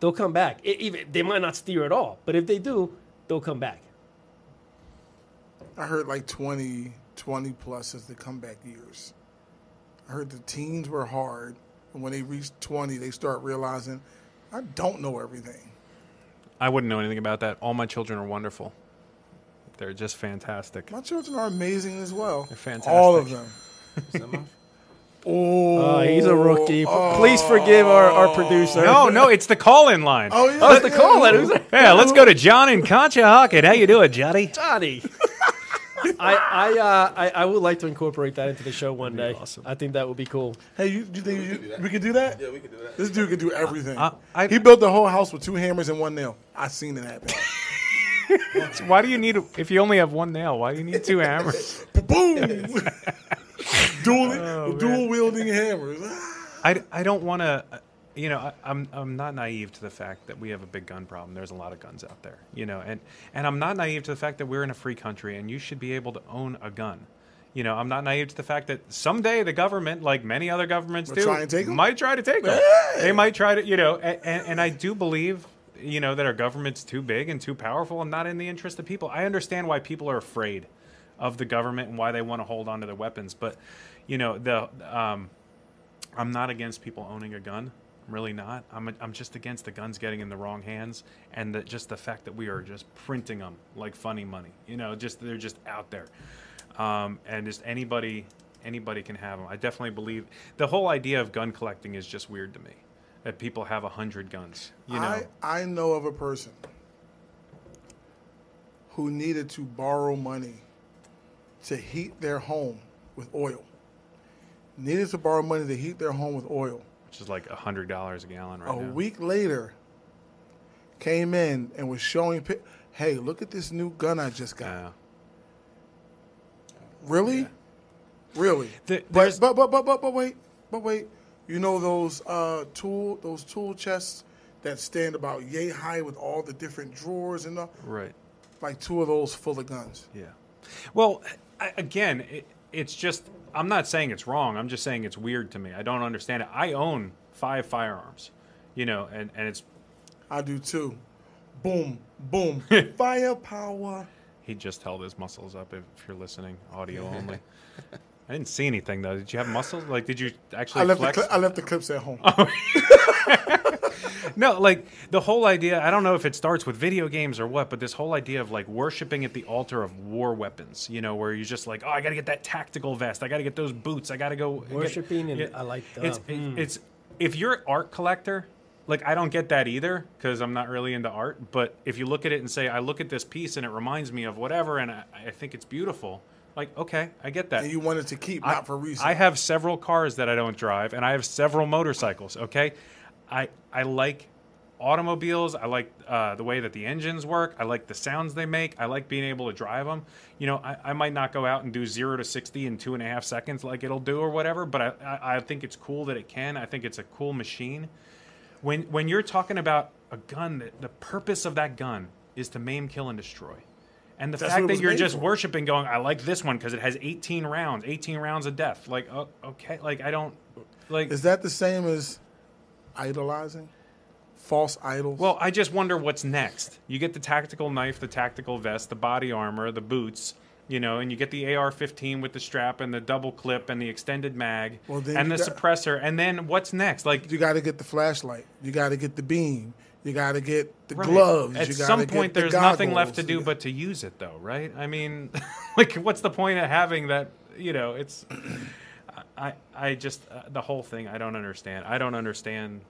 they'll come back. I- even, they might not steer at all, but if they do, they'll come back. I heard like 20, 20 plus as the comeback years. I heard the teens were hard, and when they reach 20, they start realizing, I don't know everything. I wouldn't know anything about that all my children are wonderful they're just fantastic My children are amazing as well. They're fantastic. All of them. Is that my- Oh, Uh, he's a rookie. Please forgive our, our producer. no no it's the call-in line Oh, yeah. Oh, it's the call letter. Who's that? yeah let's go to john and Conshohocken how you doing johnny Johnny. I I, uh, I I would like to incorporate that into the show one day. awesome. I think that would be cool. Hey, you, you think you, we can do that? yeah, we can do that. This dude can do everything. Uh, I- he built the whole house with two hammers and one nail. I seen it happen. why do you need if you only have one nail why do you need two hammers Boom! dual Oh, dual wielding hammers. I, I don't want to, you know, I, I'm I'm not naive to the fact that we have a big gun problem. There's a lot of guns out there, you know, and and I'm not naive to the fact that we're in a free country and you should be able to own a gun. You know, I'm not naive to the fact that someday the government, like many other governments Will do, try might try to take them. Hey! They might try to, you know, and, and, and I do believe, you know, that our government's too big and too powerful and not in the interest of people. I understand why people are afraid of the government and why they want to hold on to their weapons, but you know, the um, I'm not against people owning a gun. I'm really not. I'm, I'm just against the guns getting in the wrong hands and the, just the fact that we are just printing them like funny money. You know, just they're just out there, um, and just anybody anybody can have them. I definitely believe the whole idea of gun collecting is just weird to me. That people have a hundred guns. You know, I, I know of a person who needed to borrow money to heat their home with oil. Needed to borrow money to heat their home with oil. Which is like a hundred dollars a gallon right now. a now. week later, came in and was showing, hey, look at this new gun I just got. Yeah. Really? Really? The- but, but but but but but wait, but wait. You know those uh, tool those tool chests that stand about yay high with all the different drawers and the, Right. like two of those full of guns. Yeah. Well, I, again, it, it's just I'm not saying it's wrong. I'm just saying it's weird to me. I don't understand it. I own five firearms, you know, and and it's I do too. Boom, boom, firepower. he just held his muscles up. If, if you're listening, audio only. I didn't see anything though. Did you have muscles? Like, did you actually I left the cli- I left the clips at home. no, like the whole idea. I don't know if it starts with video games or what, but this whole idea of like worshiping at the altar of war weapons. You know, where you're just like, oh, I got to get that tactical vest. I got to get those boots. I got to go get-" Worshipping and I like the- It's hmm. it's if you're an art collector. Like I don't get that either because I'm not really into art. But if you look at it and say, I look at this piece and it reminds me of whatever, and I, I think it's beautiful. Like okay, I get that. and you wanted to keep, not for reason. I have several cars that I don't drive, and I have several motorcycles. Okay, I I like automobiles. I like uh, the way that the engines work. I like the sounds they make. I like being able to drive them. You know, I, I might not go out and do zero to sixty in two and a half seconds like it'll do or whatever, but I, I, I think it's cool that it can. I think it's a cool machine. When when you're talking about a gun, that the purpose of that gun is to maim, kill, and destroy. And the That's fact that you're just for. worshiping, going, I like this one because it has 18 rounds, 18 rounds of death. Like, oh, okay, like I don't, like. Is that the same as idolizing? False idols? well, I just wonder what's next. You get the tactical knife, the tactical vest, the body armor, the boots, you know, and you get the AR-15 with the strap and the double clip and the extended mag Well, and the got- suppressor. And then what's next? Like, you got to get the flashlight. You got to get the beam. You got to get the Right. gloves. At some point, the there's nothing left to do but to use it, though, right? I mean, like, what's the point of having that? You know, it's. I I just uh, the whole thing. I don't understand. I don't understand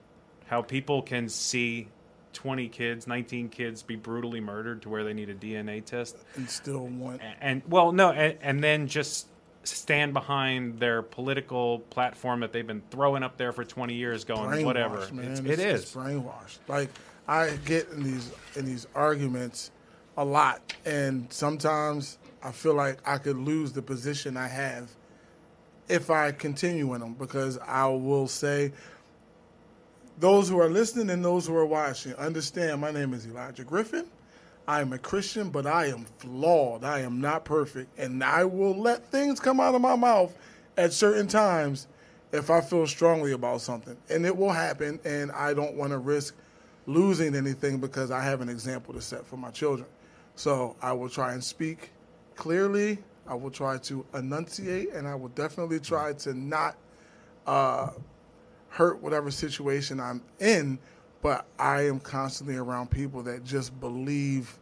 how people can see. 20 kids, 19 kids be brutally murdered to where they need a DNA test. and still want. And, and well, no, and, and then just stand behind their political platform that they've been throwing up there for 20 years going, whatever. man. It's, It's, it it's brainwashed. Like I get in these in these arguments a lot, and sometimes I feel like I could lose the position I have if I continue in them because I will say. Those who are listening and those who are watching, understand my name is Elijah Griffin. I am a Christian, but I am flawed. I am not perfect. And I will let things come out of my mouth at certain times if I feel strongly about something. And it will happen. And I don't want to risk losing anything because I have an example to set for my children. So I will try and speak clearly. I will try to enunciate. And I will definitely try to not uh, hurt whatever situation I'm in, but I am constantly around people that just believe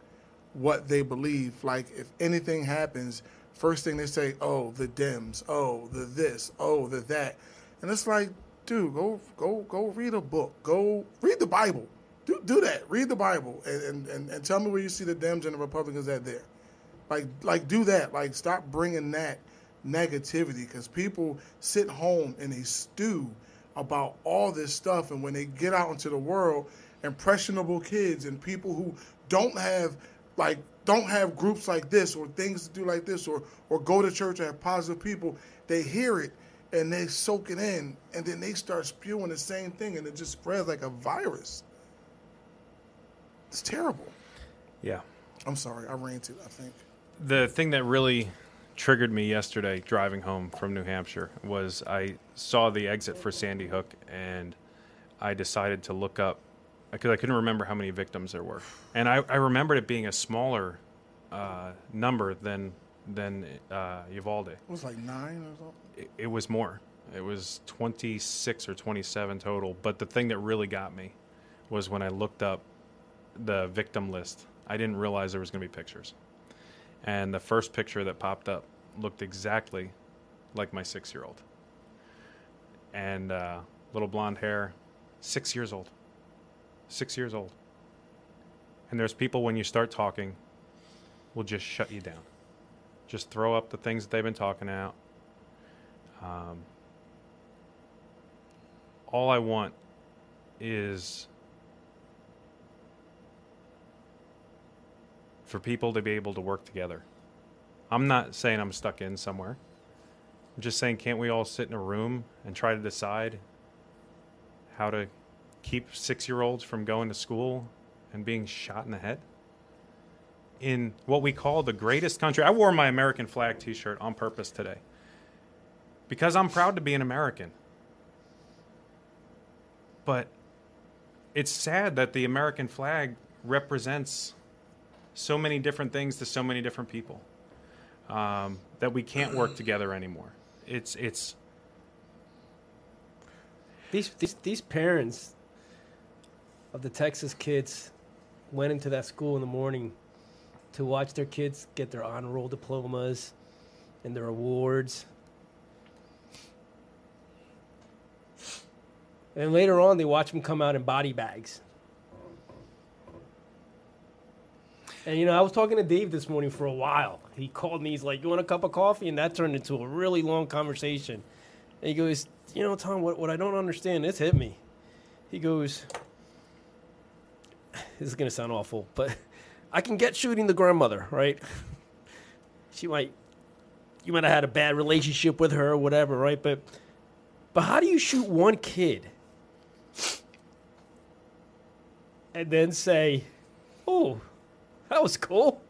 what they believe. Like if anything happens, first thing they say, "Oh, the Dems. Oh, the this. Oh, the that," and it's like, dude, go go go read a book. Go read the Bible. Do do that. Read the Bible and and, and, tell me where you see the Dems and the Republicans at there. Like like do that. Like stop bringing that negativity because people sit home and they stew about all this stuff and when they get out into the world impressionable kids and people who don't have like don't have groups like this or things to do like this or or go to church or have positive people, they hear it and they soak it in and then they start spewing the same thing and it just spreads like a virus. It's terrible. Yeah. I'm sorry, I ran ranted, I think. The thing that really triggered me yesterday driving home from New Hampshire was I saw the exit for Sandy Hook and I decided to look up because I couldn't remember how many victims there were. And I, I remembered it being a smaller uh, number than than uh, Uvalde. It was like nine or something. It, it was more. It was 26 or 27 total. But the thing that really got me was when I looked up the victim list. I didn't realize there was going to be pictures. And the first picture that popped up looked exactly like my six year old. And uh, little blonde hair, six years old. Six years old. And there's people when you start talking will just shut you down. Just throw up the things that they've been talking out. Um, all I want is for people to be able to work together. I'm not saying I'm stuck in somewhere. I'm just saying, can't we all sit in a room and try to decide how to keep six year olds from going to school and being shot in the head? In what we call the greatest country. I wore my American flag t shirt on purpose today because I'm proud to be an American. But it's sad that the American flag represents so many different things to so many different people um, that we can't work together anymore. It's it's These, these these parents of the Texas kids went into that school in the morning to watch their kids get their honor roll diplomas and their awards. And later on, they watch them come out in body bags. And you know, I was talking to Dave this morning for a while. He called me. He's like, "You want a cup of coffee?" And that turned into a really long conversation. And he goes, "You know, Tom, what what I don't understand. This hit me." He goes, "This is gonna sound awful, but I can get shooting the grandmother, right? she might, you might have had a bad relationship with her or whatever, right? But, but how do you shoot one kid?" And then say, "Oh, that was cool.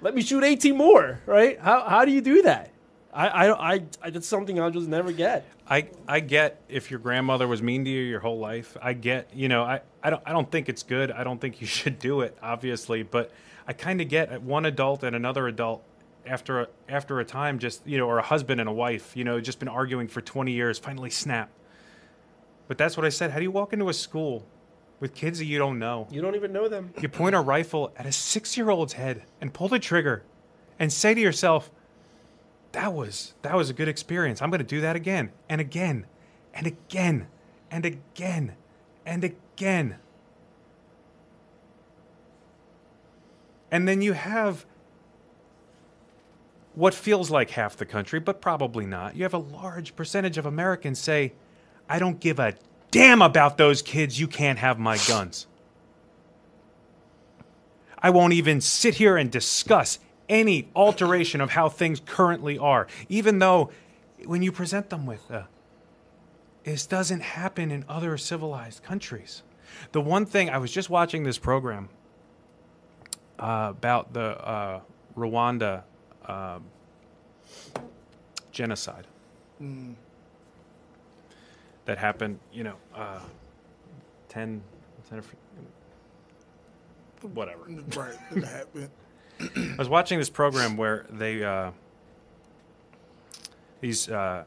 Let me shoot 18 more, right? How, how do you do that? I, I, I, I, that's something I'll just never get. I, I get if your grandmother was mean to you your whole life. I get, you know, I, I don't I don't think it's good. I don't think you should do it, obviously, but I kind of get one adult and another adult after a, after a time just, you know, or a husband and a wife, you know, just been arguing for 20 years, finally snap. But that's what I said. How do you walk into a school with kids that you don't know? You don't even know them. You point a rifle at a 6-year-old's head and pull the trigger and say to yourself, that was that was a good experience. I'm going to do that again and again and again and again and again. And then you have what feels like half the country, but probably not. You have a large percentage of Americans say, I don't give a damn about those kids. You can't have my guns. I won't even sit here and discuss any alteration of how things currently are, even though when you present them with, uh, this doesn't happen in other civilized countries. The one thing I was just watching this program uh, about the uh, Rwanda um, genocide that happened, you know, uh, 10, 10 whatever. Right. It happened. I was watching this program where they uh, these uh,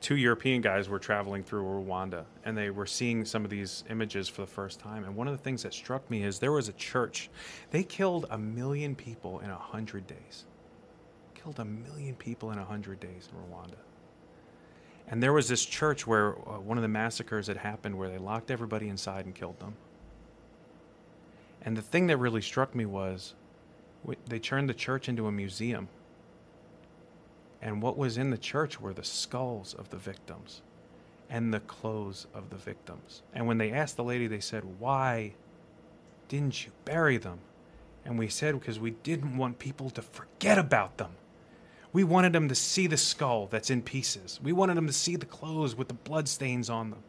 two European guys were traveling through Rwanda, and they were seeing some of these images for the first time. And one of the things that struck me is there was a church. They killed a million people in a hundred days. Killed a million people in a hundred days in Rwanda. And there was this church where uh, one of the massacres had happened, where they locked everybody inside and killed them. And the thing that really struck me was w- they turned the church into a museum. And what was in the church were the skulls of the victims and the clothes of the victims. And when they asked the lady, they said, Why didn't you bury them? And we said because we didn't want people to forget about them. We wanted them to see the skull that's in pieces. We wanted them to see the clothes with the blood stains on them.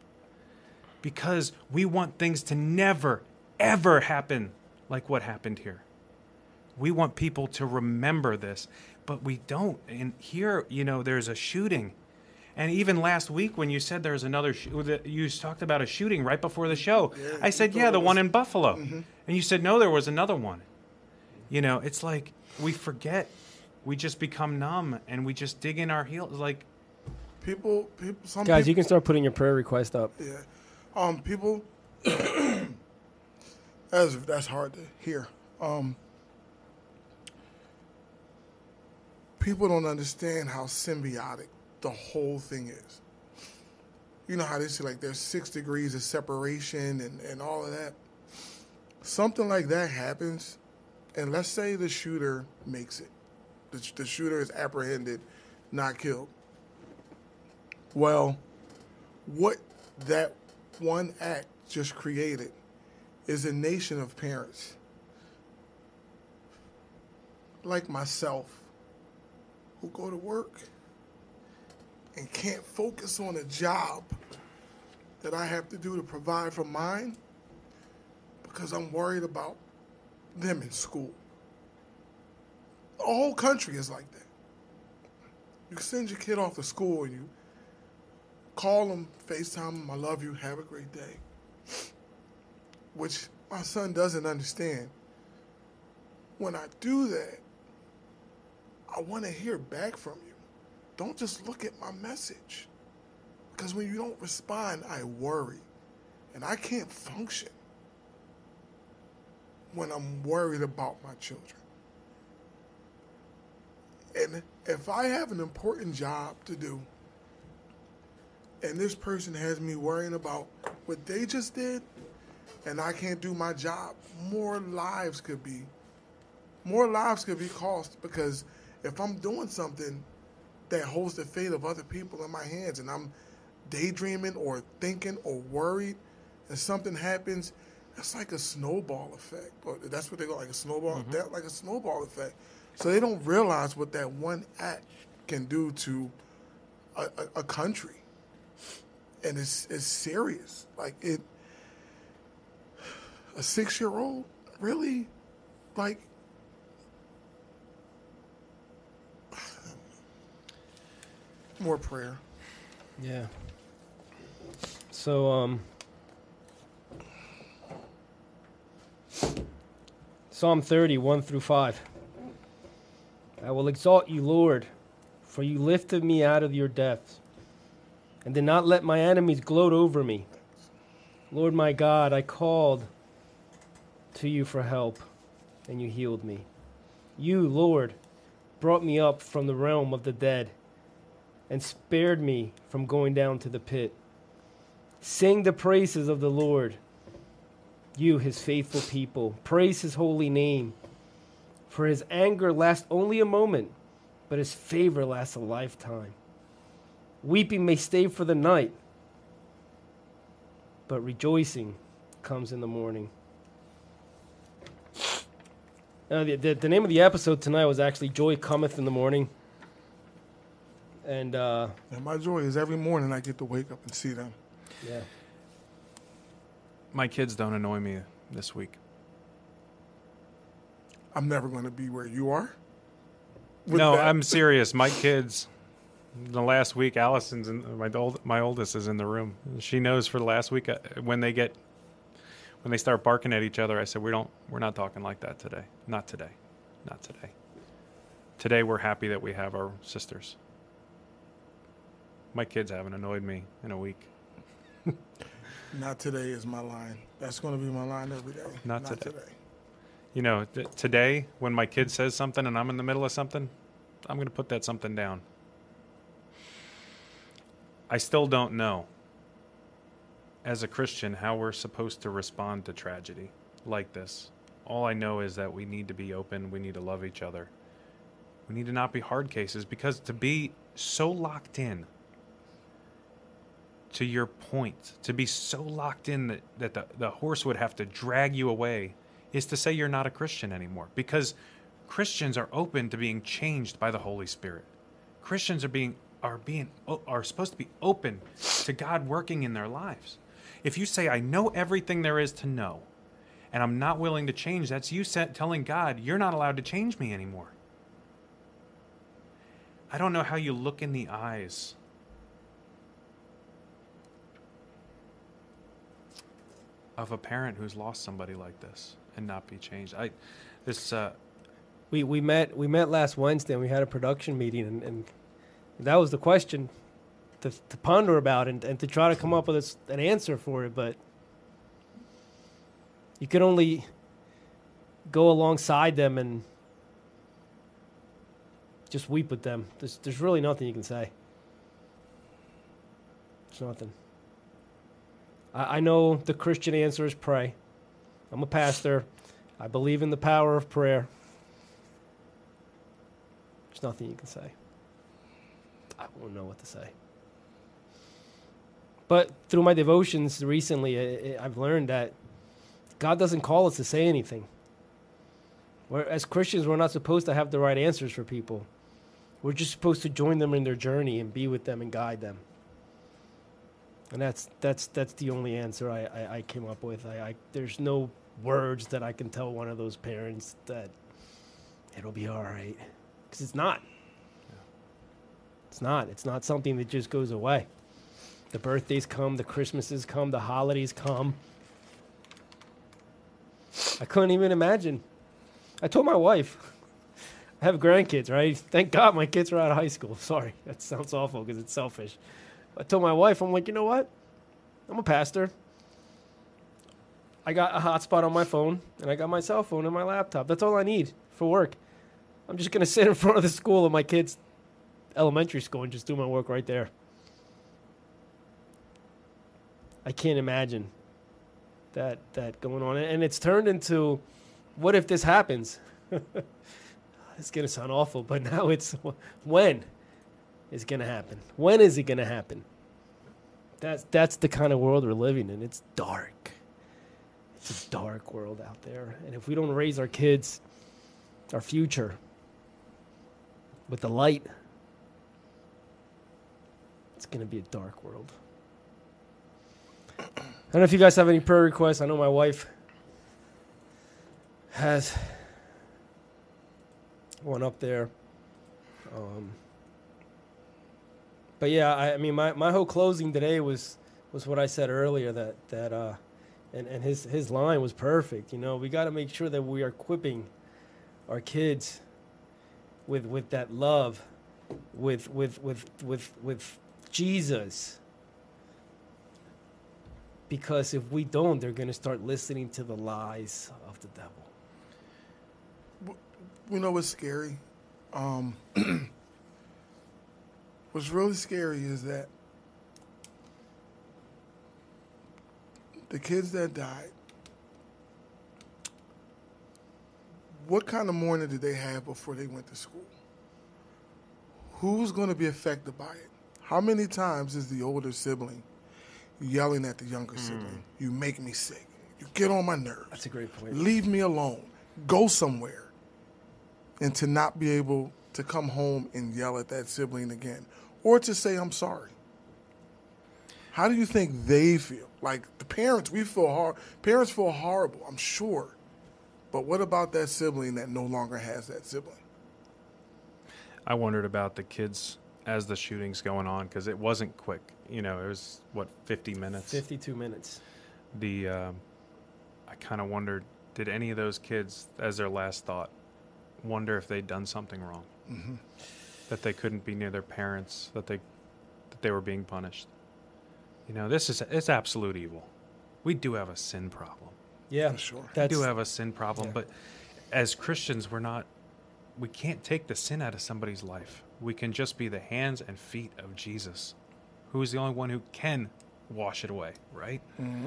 Because we want things to never, ever happen like what happened here. We want people to remember this, but we don't. And here, you know, there's a shooting. And even last week, when you said there's another, sh- you talked about a shooting right before the show. I said, yeah, the one in Buffalo. And you said, no, there was another one. You know, it's like we forget. We just become numb and we just dig in our heels. Like, People, people, some Guys, you can start putting your prayer request up. Yeah. Um, people. that's that's hard to hear. Um, people don't understand how symbiotic the whole thing is. You know how they say like there's six degrees of separation and, and all of that. Something like that happens, and let's say the shooter makes it. The, the shooter is apprehended, not killed. Well, what that one act just created is a nation of parents like myself who go to work and can't focus on a job that I have to do to provide for mine because I'm worried about them in school. The whole country is like that. You send your kid off to school and you call them, FaceTime them, I love you, have a great day. Which my son doesn't understand. When I do that, I want to hear back from you. Don't just look at my message. Because when you don't respond, I worry. And I can't function when I'm worried about my children. And if I have an important job to do, and this person has me worrying about what they just did, and I can't do my job, more lives could be, more lives could be cost because if I'm doing something that holds the fate of other people in my hands, and I'm daydreaming or thinking or worried, and something happens, that's like a snowball effect. Or that's what they go like a snowball, mm-hmm. that like a snowball effect. So they don't realize what that one act can do to a, a, a country and it's it's serious. Like it, a six year old really, like. More prayer. Yeah. So, um, Psalm 30, 1 through 5. I will exalt you, Lord, for you lifted me out of your depths and did not let my enemies gloat over me. Lord my God, I called to you for help, and you healed me. You, Lord, brought me up from the realm of the dead and spared me from going down to the pit. Sing the praises of the Lord, you, his faithful people. Praise his holy name. For his anger lasts only a moment, but his favor lasts a lifetime. Weeping may stay for the night, but rejoicing comes in the morning. Uh, the, the, the name of the episode tonight was actually Joy Cometh in the Morning. And, uh, And my joy is every morning I get to wake up and see them. yeah. my kids don't annoy me this week. I'm never going to be where you are. no, that. I'm serious. My kids, the last week, Allison's in, my old, my oldest is in the room. She knows for the last week uh, when they get when they start barking at each other. I said we don't we're not talking like that today. Not today. Not today. Today we're happy that we have our sisters. My kids haven't annoyed me in a week. Not today is my line. That's going to be my line every day. Not today. You know, th- today when my kid says something and I'm in the middle of something, I'm going to put that something down. I still don't know, as a Christian, how we're supposed to respond to tragedy like this. All I know is that we need to be open, we need to love each other. We need to not be hard cases because to be so locked in to your point, to be so locked in that, that the, the horse would have to drag you away is to say you're not a Christian anymore because Christians are open to being changed by the Holy Spirit. Christians are being are being are supposed to be open to God working in their lives. If you say I know everything there is to know and I'm not willing to change, that's you telling God you're not allowed to change me anymore. I don't know how you look in the eyes of a parent who's lost somebody like this and not be changed. I this uh, we we met we met last Wednesday and we had a production meeting and, and that was the question to, to ponder about and, and to try to come up with an answer for it, but you can only go alongside them and just weep with them. There's, there's really nothing you can say. There's nothing. I know the Christian answer is pray. I'm a pastor. I believe in the power of prayer. There's nothing you can say. I won't know what to say. But through my devotions recently, I've learned that God doesn't call us to say anything. We're, as Christians, we're not supposed to have the right answers for people. We're just supposed to join them in their journey and be with them and guide them. And that's that's that's the only answer I, I, I came up with. I, I, there's no words that I can tell one of those parents that it'll be all right because it's not. It's not. It's not something that just goes away. The birthdays come, the Christmases come, the holidays come. I couldn't even imagine. I told my wife, I have grandkids, right? Thank God my kids are out of high school. Sorry, that sounds awful because it's selfish. I told my wife, I'm like, you know what? I'm a pastor. I got a hotspot on my phone, and I got my cell phone and my laptop. That's all I need for work. I'm just going to sit in front of the school of my kids' elementary school and just do my work right there. I can't imagine that that going on, and it's turned into, what if this happens? it's gonna sound awful, but now it's when is gonna happen? When is it gonna happen? That's that's the kind of world we're living in. It's dark. It's a dark world out there, and if we don't raise our kids, our future, with the light, it's gonna be a dark world. I don't know if you guys have any prayer requests. I know my wife has one up there. Um, but yeah, I, I, mean, my, my whole closing today was was what I said earlier that that uh, and and his his line was perfect. You know, we got to make sure that we are equipping our kids with with that love, with with with with with Jesus because if we don't, they're going to start listening to the lies of the devil. We know what's scary? Um, what's really scary is that the kids that died, what kind of mourning did they have before they went to school? Who's going to be affected by it? How many times is the older sibling yelling at the younger mm. sibling. You make me sick. You get on my nerves. That's a great point. Leave me alone. Go somewhere. And to not be able to come home and yell at that sibling again or to say, I'm sorry. How do you think they feel? Like the parents, we feel hard. Parents feel horrible, I'm sure. But what about that sibling that no longer has that sibling? I wondered about the kids as the shooting's going on because it wasn't quick. You know, it was what fifty minutes. Fifty-two minutes. The uh, I kind of wondered, did any of those kids, as their last thought, wonder if they'd done something wrong, mm-hmm. that they couldn't be near their parents, that they that they were being punished. You know, this is it's absolute evil. We do have a sin problem. Yeah, For sure. That's, we do have a sin problem, yeah. but as Christians, we're not. We can't take the sin out of somebody's life we can just be the hands and feet of Jesus, who is the only one who can wash it away, right? Mm-hmm.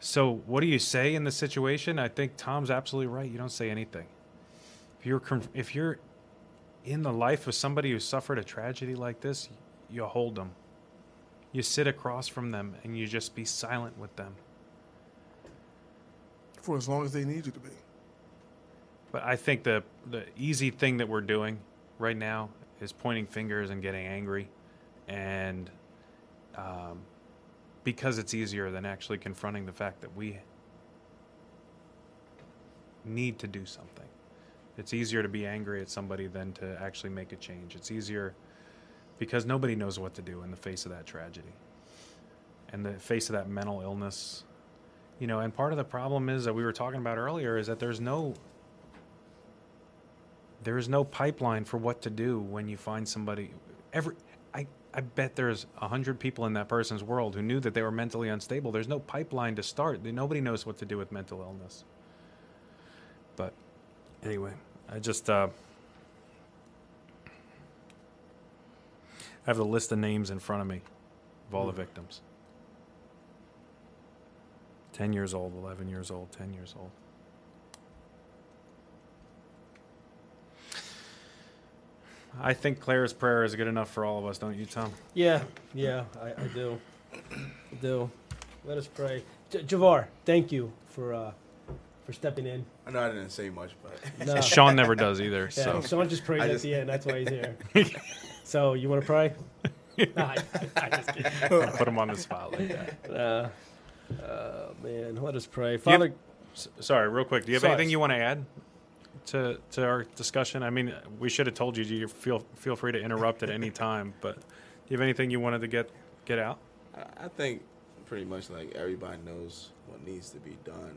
So, what do you say in the situation? I think Tom's absolutely right. You don't say anything. If you're if you're in the life of somebody who suffered a tragedy like this, you hold them. You sit across from them and you just be silent with them. For as long as they need you to be. But I think the the easy thing that we're doing right now is pointing fingers and getting angry, and um, because it's easier than actually confronting the fact that we need to do something. It's easier to be angry at somebody than to actually make a change. It's easier because nobody knows what to do in the face of that tragedy and the face of that mental illness. You know, and part of the problem is that we were talking about earlier is that there's no there is no pipeline for what to do when you find somebody every I, I bet there's a hundred people in that person's world who knew that they were mentally unstable. There's no pipeline to start. Nobody knows what to do with mental illness. But anyway, I just uh, I have the list of names in front of me of all the victims. 10 years old, 11 years old, 10 years old. I think Claire's prayer is good enough for all of us, don't you, Tom? Yeah, yeah, I, I do. I do. Let us pray. J- Javar, thank you for uh, for stepping in. I know I didn't say much, but No, Sean never does either, yeah, so Sean just prayed I at just- the end. That's why he's here. so you want to pray? Nah, I, I just kidding. put him on the spot like that. Uh, oh man, let us pray. Father, S- Sorry, real quick. Do you have Sorry. anything you want to add to to our discussion? I mean, we should have told you. You feel feel free to interrupt at any time. But do you have anything you wanted to get get out? I, I think pretty much like everybody knows what needs to be done,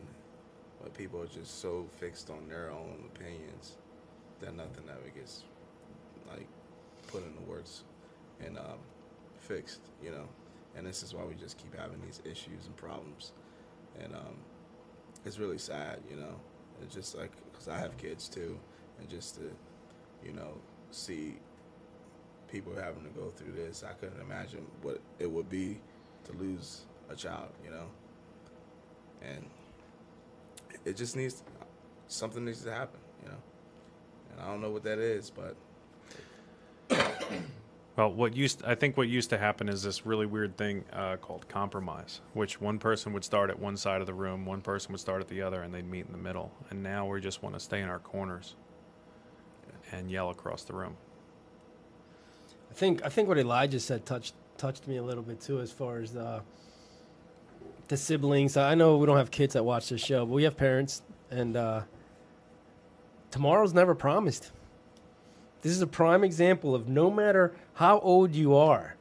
but people are just so fixed on their own opinions that nothing ever gets like put in the words and um, fixed, you know. And this is why we just keep having these issues and problems, and um, it's really sad, you know. It's just like because I have kids too, and just to, you know, see people having to go through this, I couldn't imagine what it would be to lose a child, you know. And it just needs something needs to happen, you know. And I don't know what that is, but Well, what used I think what used to happen is this really weird thing uh, called compromise, which one person would start at one side of the room, one person would start at the other, and they'd meet in the middle. And now we just want to stay in our corners and yell across the room. I think I think what Elijah said touched touched me a little bit too, as far as the the siblings. I know we don't have kids that watch this show, but we have parents, and uh, tomorrow's never promised. This is a prime example of no matter how old you are.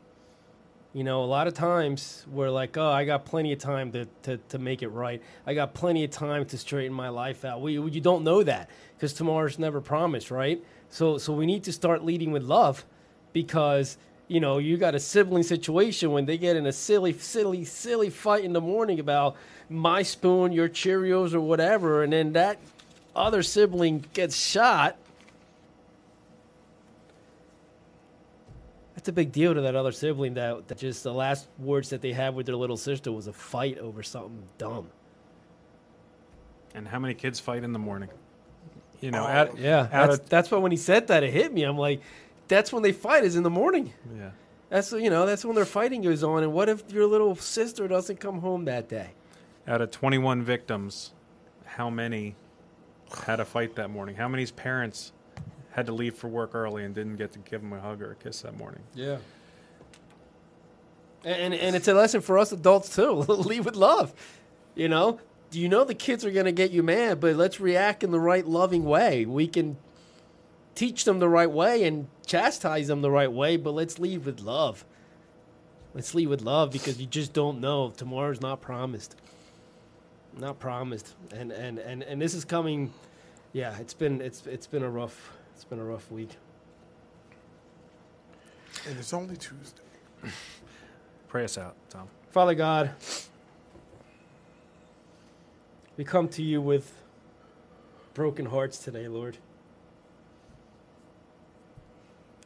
You know, a lot of times we're like, oh, I got plenty of time to, to, to make it right. I got plenty of time to straighten my life out. We, you don't know that because tomorrow's never promised, right? So, so we need to start leading with love because, you know, you got a sibling situation when they get in a silly, silly, silly fight in the morning about my spoon, your Cheerios, or whatever, and then that other sibling gets shot. That's a big deal to that other sibling that, that just the last words that they had with their little sister was a fight over something dumb. And how many kids fight in the morning? You know, All at. Yeah, Out that's, of- that's why when he said that, it hit me. I'm like, that's when they fight is in the morning. yeah. That's you know that's when their fighting goes on. And what if your little sister doesn't come home that day? Out of 21 victims, how many had a fight that morning? How many's parents had to leave for work early and didn't get to give him a hug or a kiss that morning? Yeah. And and it's a lesson for us adults too. leave with love. You know, Do you know the kids are gonna get you mad, but let's react in the right loving way. We can teach them the right way and chastise them the right way, but let's leave with love. Let's leave with love because you just don't know. Tomorrow's not promised. Not promised. And and and, and this is coming yeah, it's been it's it's been a rough it's been a rough week. And it's only Tuesday. Pray us out, Tom. Father God, we come to you with broken hearts today, Lord.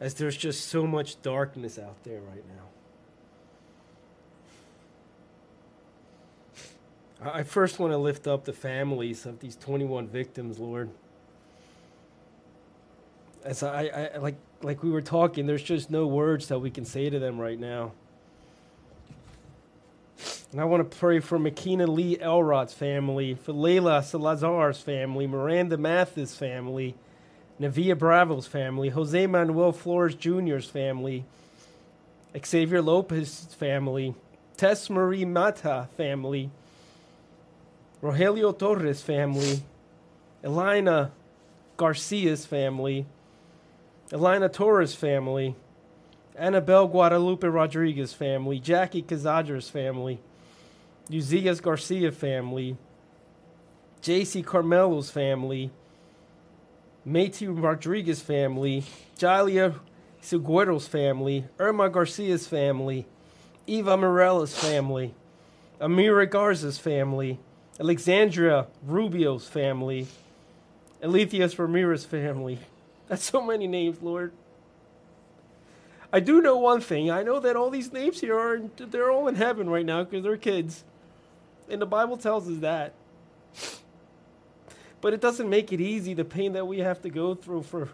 As there's just so much darkness out there right now. I I first want to lift up the families of these 21 victims, Lord. As I, I like like we were talking, there's just no words that we can say to them right now. And I want to pray for Makenna Lee Elrod's family, for Layla Salazar's family, Maranda Mathis' family, Nevaeh Bravo's family, Jose Manuel Flores Jr.'s family, Xavier Lopez's family, Tess Marie Mata family, Rojelio Torres family, Elena Garcia's family, Elena Torres family, Annabell Guadalupe Rodriguez family, Jackie Cazadra's family, Uziyah Garcia family, JC Carmelo's family, Matthew Rodriguez family, Jailah Silguero's family, Irma Garcia's family, Eva Morella's family, Amira Garza's family, Alexandria Rubio's family, Alithia Ramirez's family. That's so many names, Lord. I do know one thing. I know that all these names here are they're all in heaven right now because they're kids. And the Bible tells us that. But it doesn't make it easy the pain that we have to go through for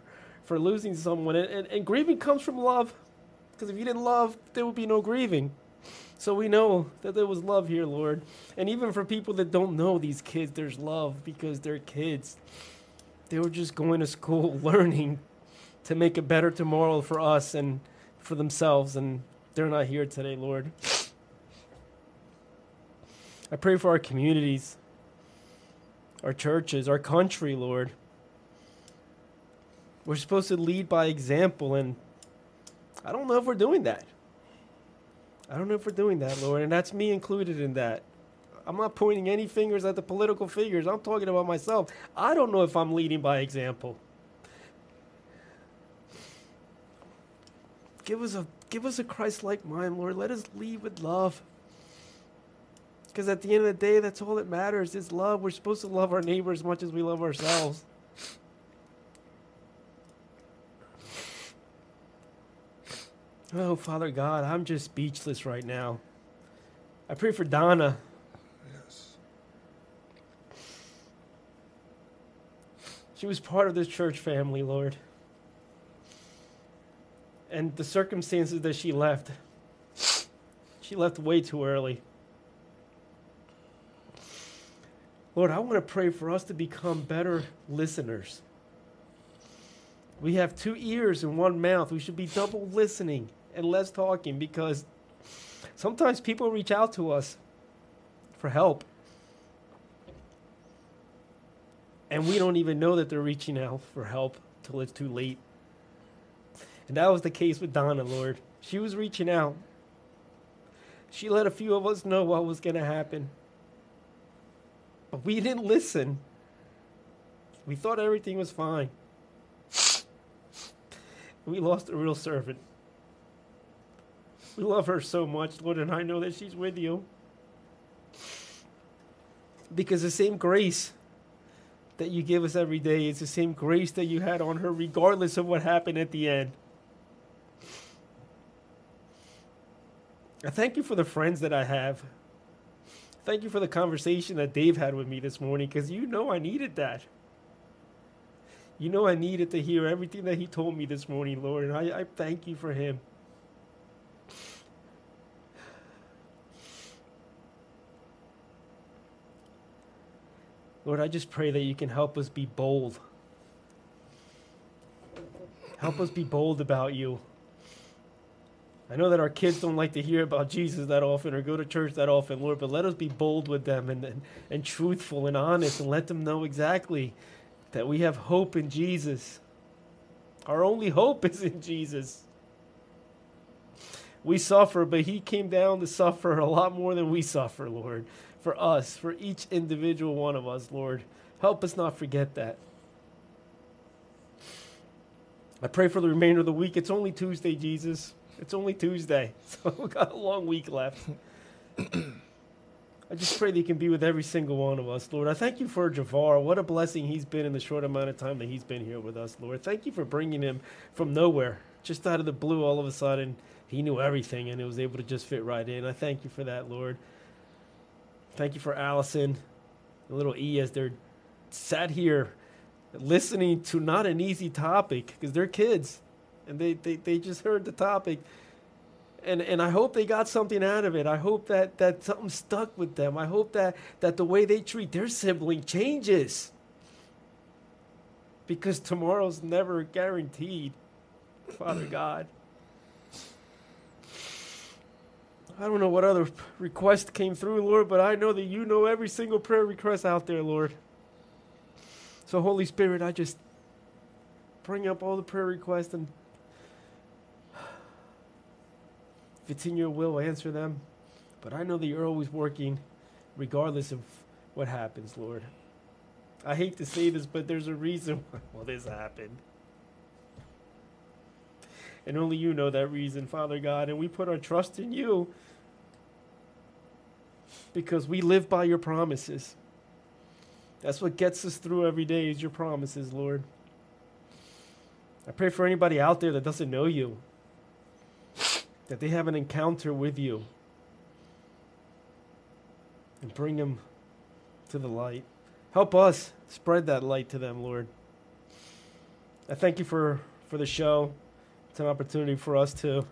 for losing someone. And, and, and grieving comes from love. Because if you didn't love, there would be no grieving. So we know that there was love here, Lord. And even for people that don't know these kids, there's love because they're kids. They were just going to school, learning to make a better tomorrow for us and for themselves. And they're not here today, Lord. I pray for our communities, our churches, our country, Lord. We're supposed to lead by example, and I don't know if we're doing that. I don't know if we're doing that, Lord, and that's me included in that. I'm not pointing any fingers at the political figures. I'm talking about myself. I don't know if I'm leading by example. Give us a give us a Christ-like mind, Lord. Let us lead with love. Because at the end of the day, that's all that matters is love. We're supposed to love our neighbor as much as we love ourselves. Oh, Father God, I'm just speechless right now. I pray for Donna. She was part of this church family, Lord. And the circumstances that she left, she left way too early. Lord, I want to pray for us to become better listeners. We have two ears and one mouth. We should be double listening and less talking because sometimes people reach out to us for help. And we don't even know that they're reaching out for help till it's too late. And that was the case with Donna, Lord. She was reaching out. She let a few of us know what was going to happen. But we didn't listen. We thought everything was fine. We lost a real servant. We love her so much, Lord, and I know that she's with you. Because the same grace that you give us every day is the same grace that you had on her, regardless of what happened at the end. I thank you for the friends that I have. Thank you for the conversation that Dave had with me this morning because you know I needed that. You know I needed to hear everything that he told me this morning, Lord, and I, I thank you for him. Lord, I just pray that you can help us be bold. Help us be bold about you. I know that our kids don't like to hear about Jesus that often or go to church that often, Lord, but let us be bold with them and, and, and truthful and honest and let them know exactly that we have hope in Jesus. Our only hope is in Jesus. We suffer, but He came down to suffer a lot more than we suffer, Lord for us, for each individual one of us, Lord. Help us not forget that. I pray for the remainder of the week. It's only Tuesday, Jesus. It's only Tuesday. So we've got a long week left. I just pray that you can be with every single one of us, Lord. I thank you for Javar. What a blessing he's been in the short amount of time that he's been here with us, Lord. Thank you for bringing him from nowhere, just out of the blue, all of a sudden. He knew everything and it was able to just fit right in. I thank you for that, Lord. Thank you for Allison, and little E, as they're sat here listening to not an easy topic because they're kids and they, they, they just heard the topic and and I hope they got something out of it. I hope that that something stuck with them. I hope that that the way they treat their sibling changes. Because tomorrow's never guaranteed, Father God. I don't know what other request came through, Lord, but I know that you know every single prayer request out there, Lord. So, Holy Spirit, I just bring up all the prayer requests and if it's in your will, answer them. But I know that you're always working regardless of what happens, Lord. I hate to say this, but there's a reason why this happened. And only you know that reason, Father God. And we put our trust in you because we live by your promises. That's what gets us through every day is your promises, Lord. I pray for anybody out there that doesn't know you, that they have an encounter with you, and bring them to the light. Help us spread that light to them, Lord. I thank you for, for the show. It's an opportunity for us to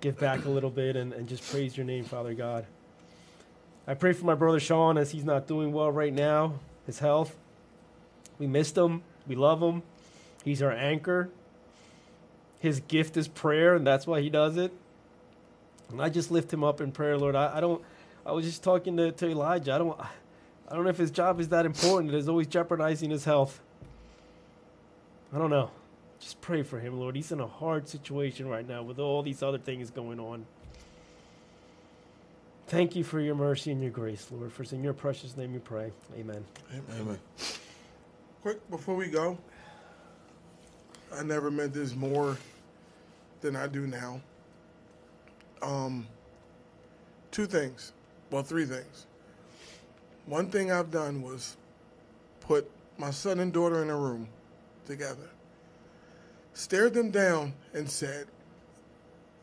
give back a little bit and, and just praise your name, Father God. I pray for my brother Sean as he's not doing well right now, his health. We missed him. We love him. He's our anchor. His gift is prayer, and that's why he does it. And I just lift him up in prayer, Lord. I, I don't. I was just talking to, to Elijah. I don't. I don't know if his job is that important. It is always jeopardizing his health. I don't know. Just pray for him, Lord. He's in a hard situation right now with all these other things going on. Thank you for your mercy and your grace, Lord. For in your precious name we pray. Amen. Amen. Amen. Quick, before we go, I never meant this more than I do now. Um, two things. Well, three things. One thing I've done was put my son and daughter in a room together, stared them down, and said,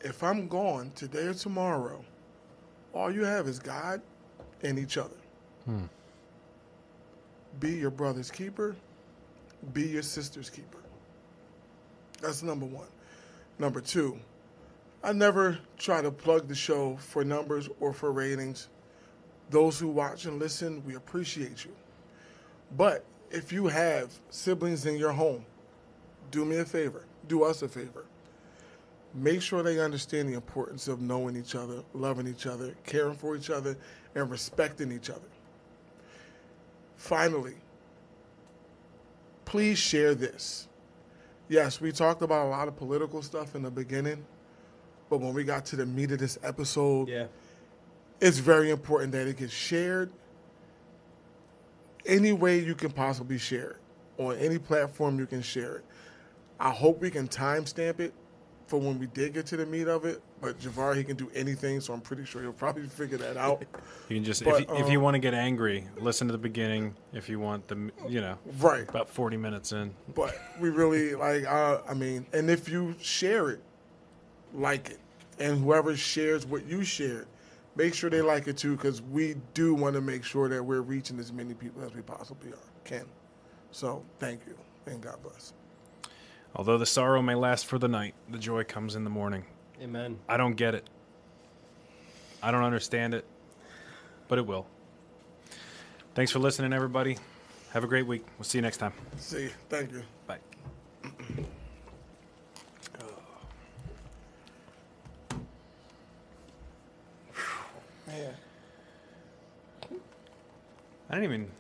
If I'm gone today or tomorrow, all you have is God and each other. Hmm. Be your brother's keeper, be your sister's keeper. That's number one. Number two, I never try to plug the show for numbers or for ratings. Those who watch and listen, we appreciate you. But if you have siblings in your home, do me a favor, do us a favor. Make sure they understand the importance of knowing each other, loving each other, caring for each other, and respecting each other. Finally, please share this. Yes, we talked about a lot of political stuff in the beginning, but when we got to the meat of this episode, Yeah. it's very important that it gets shared any way you can possibly share it on any platform you can share it. I hope we can timestamp it for when we did get to the meat of it. But Javar, he can do anything, so I'm pretty sure he'll probably figure that out. You can just But, if you, if you um, want to get angry, listen to the beginning. If you want the you know right. about forty minutes in. But we really like. Uh, I mean, and if you share it, like it, and whoever shares what you shared, make sure they like it too, because we do want to make sure that we're reaching as many people as we possibly are can. So thank you, and God bless. Although the sorrow may last for the night, the joy comes in the morning. Amen. I don't get it. I don't understand it, but it will. Thanks for listening, everybody. Have a great week. We'll see you next time. See, you. thank you. Bye. Man. I didn't even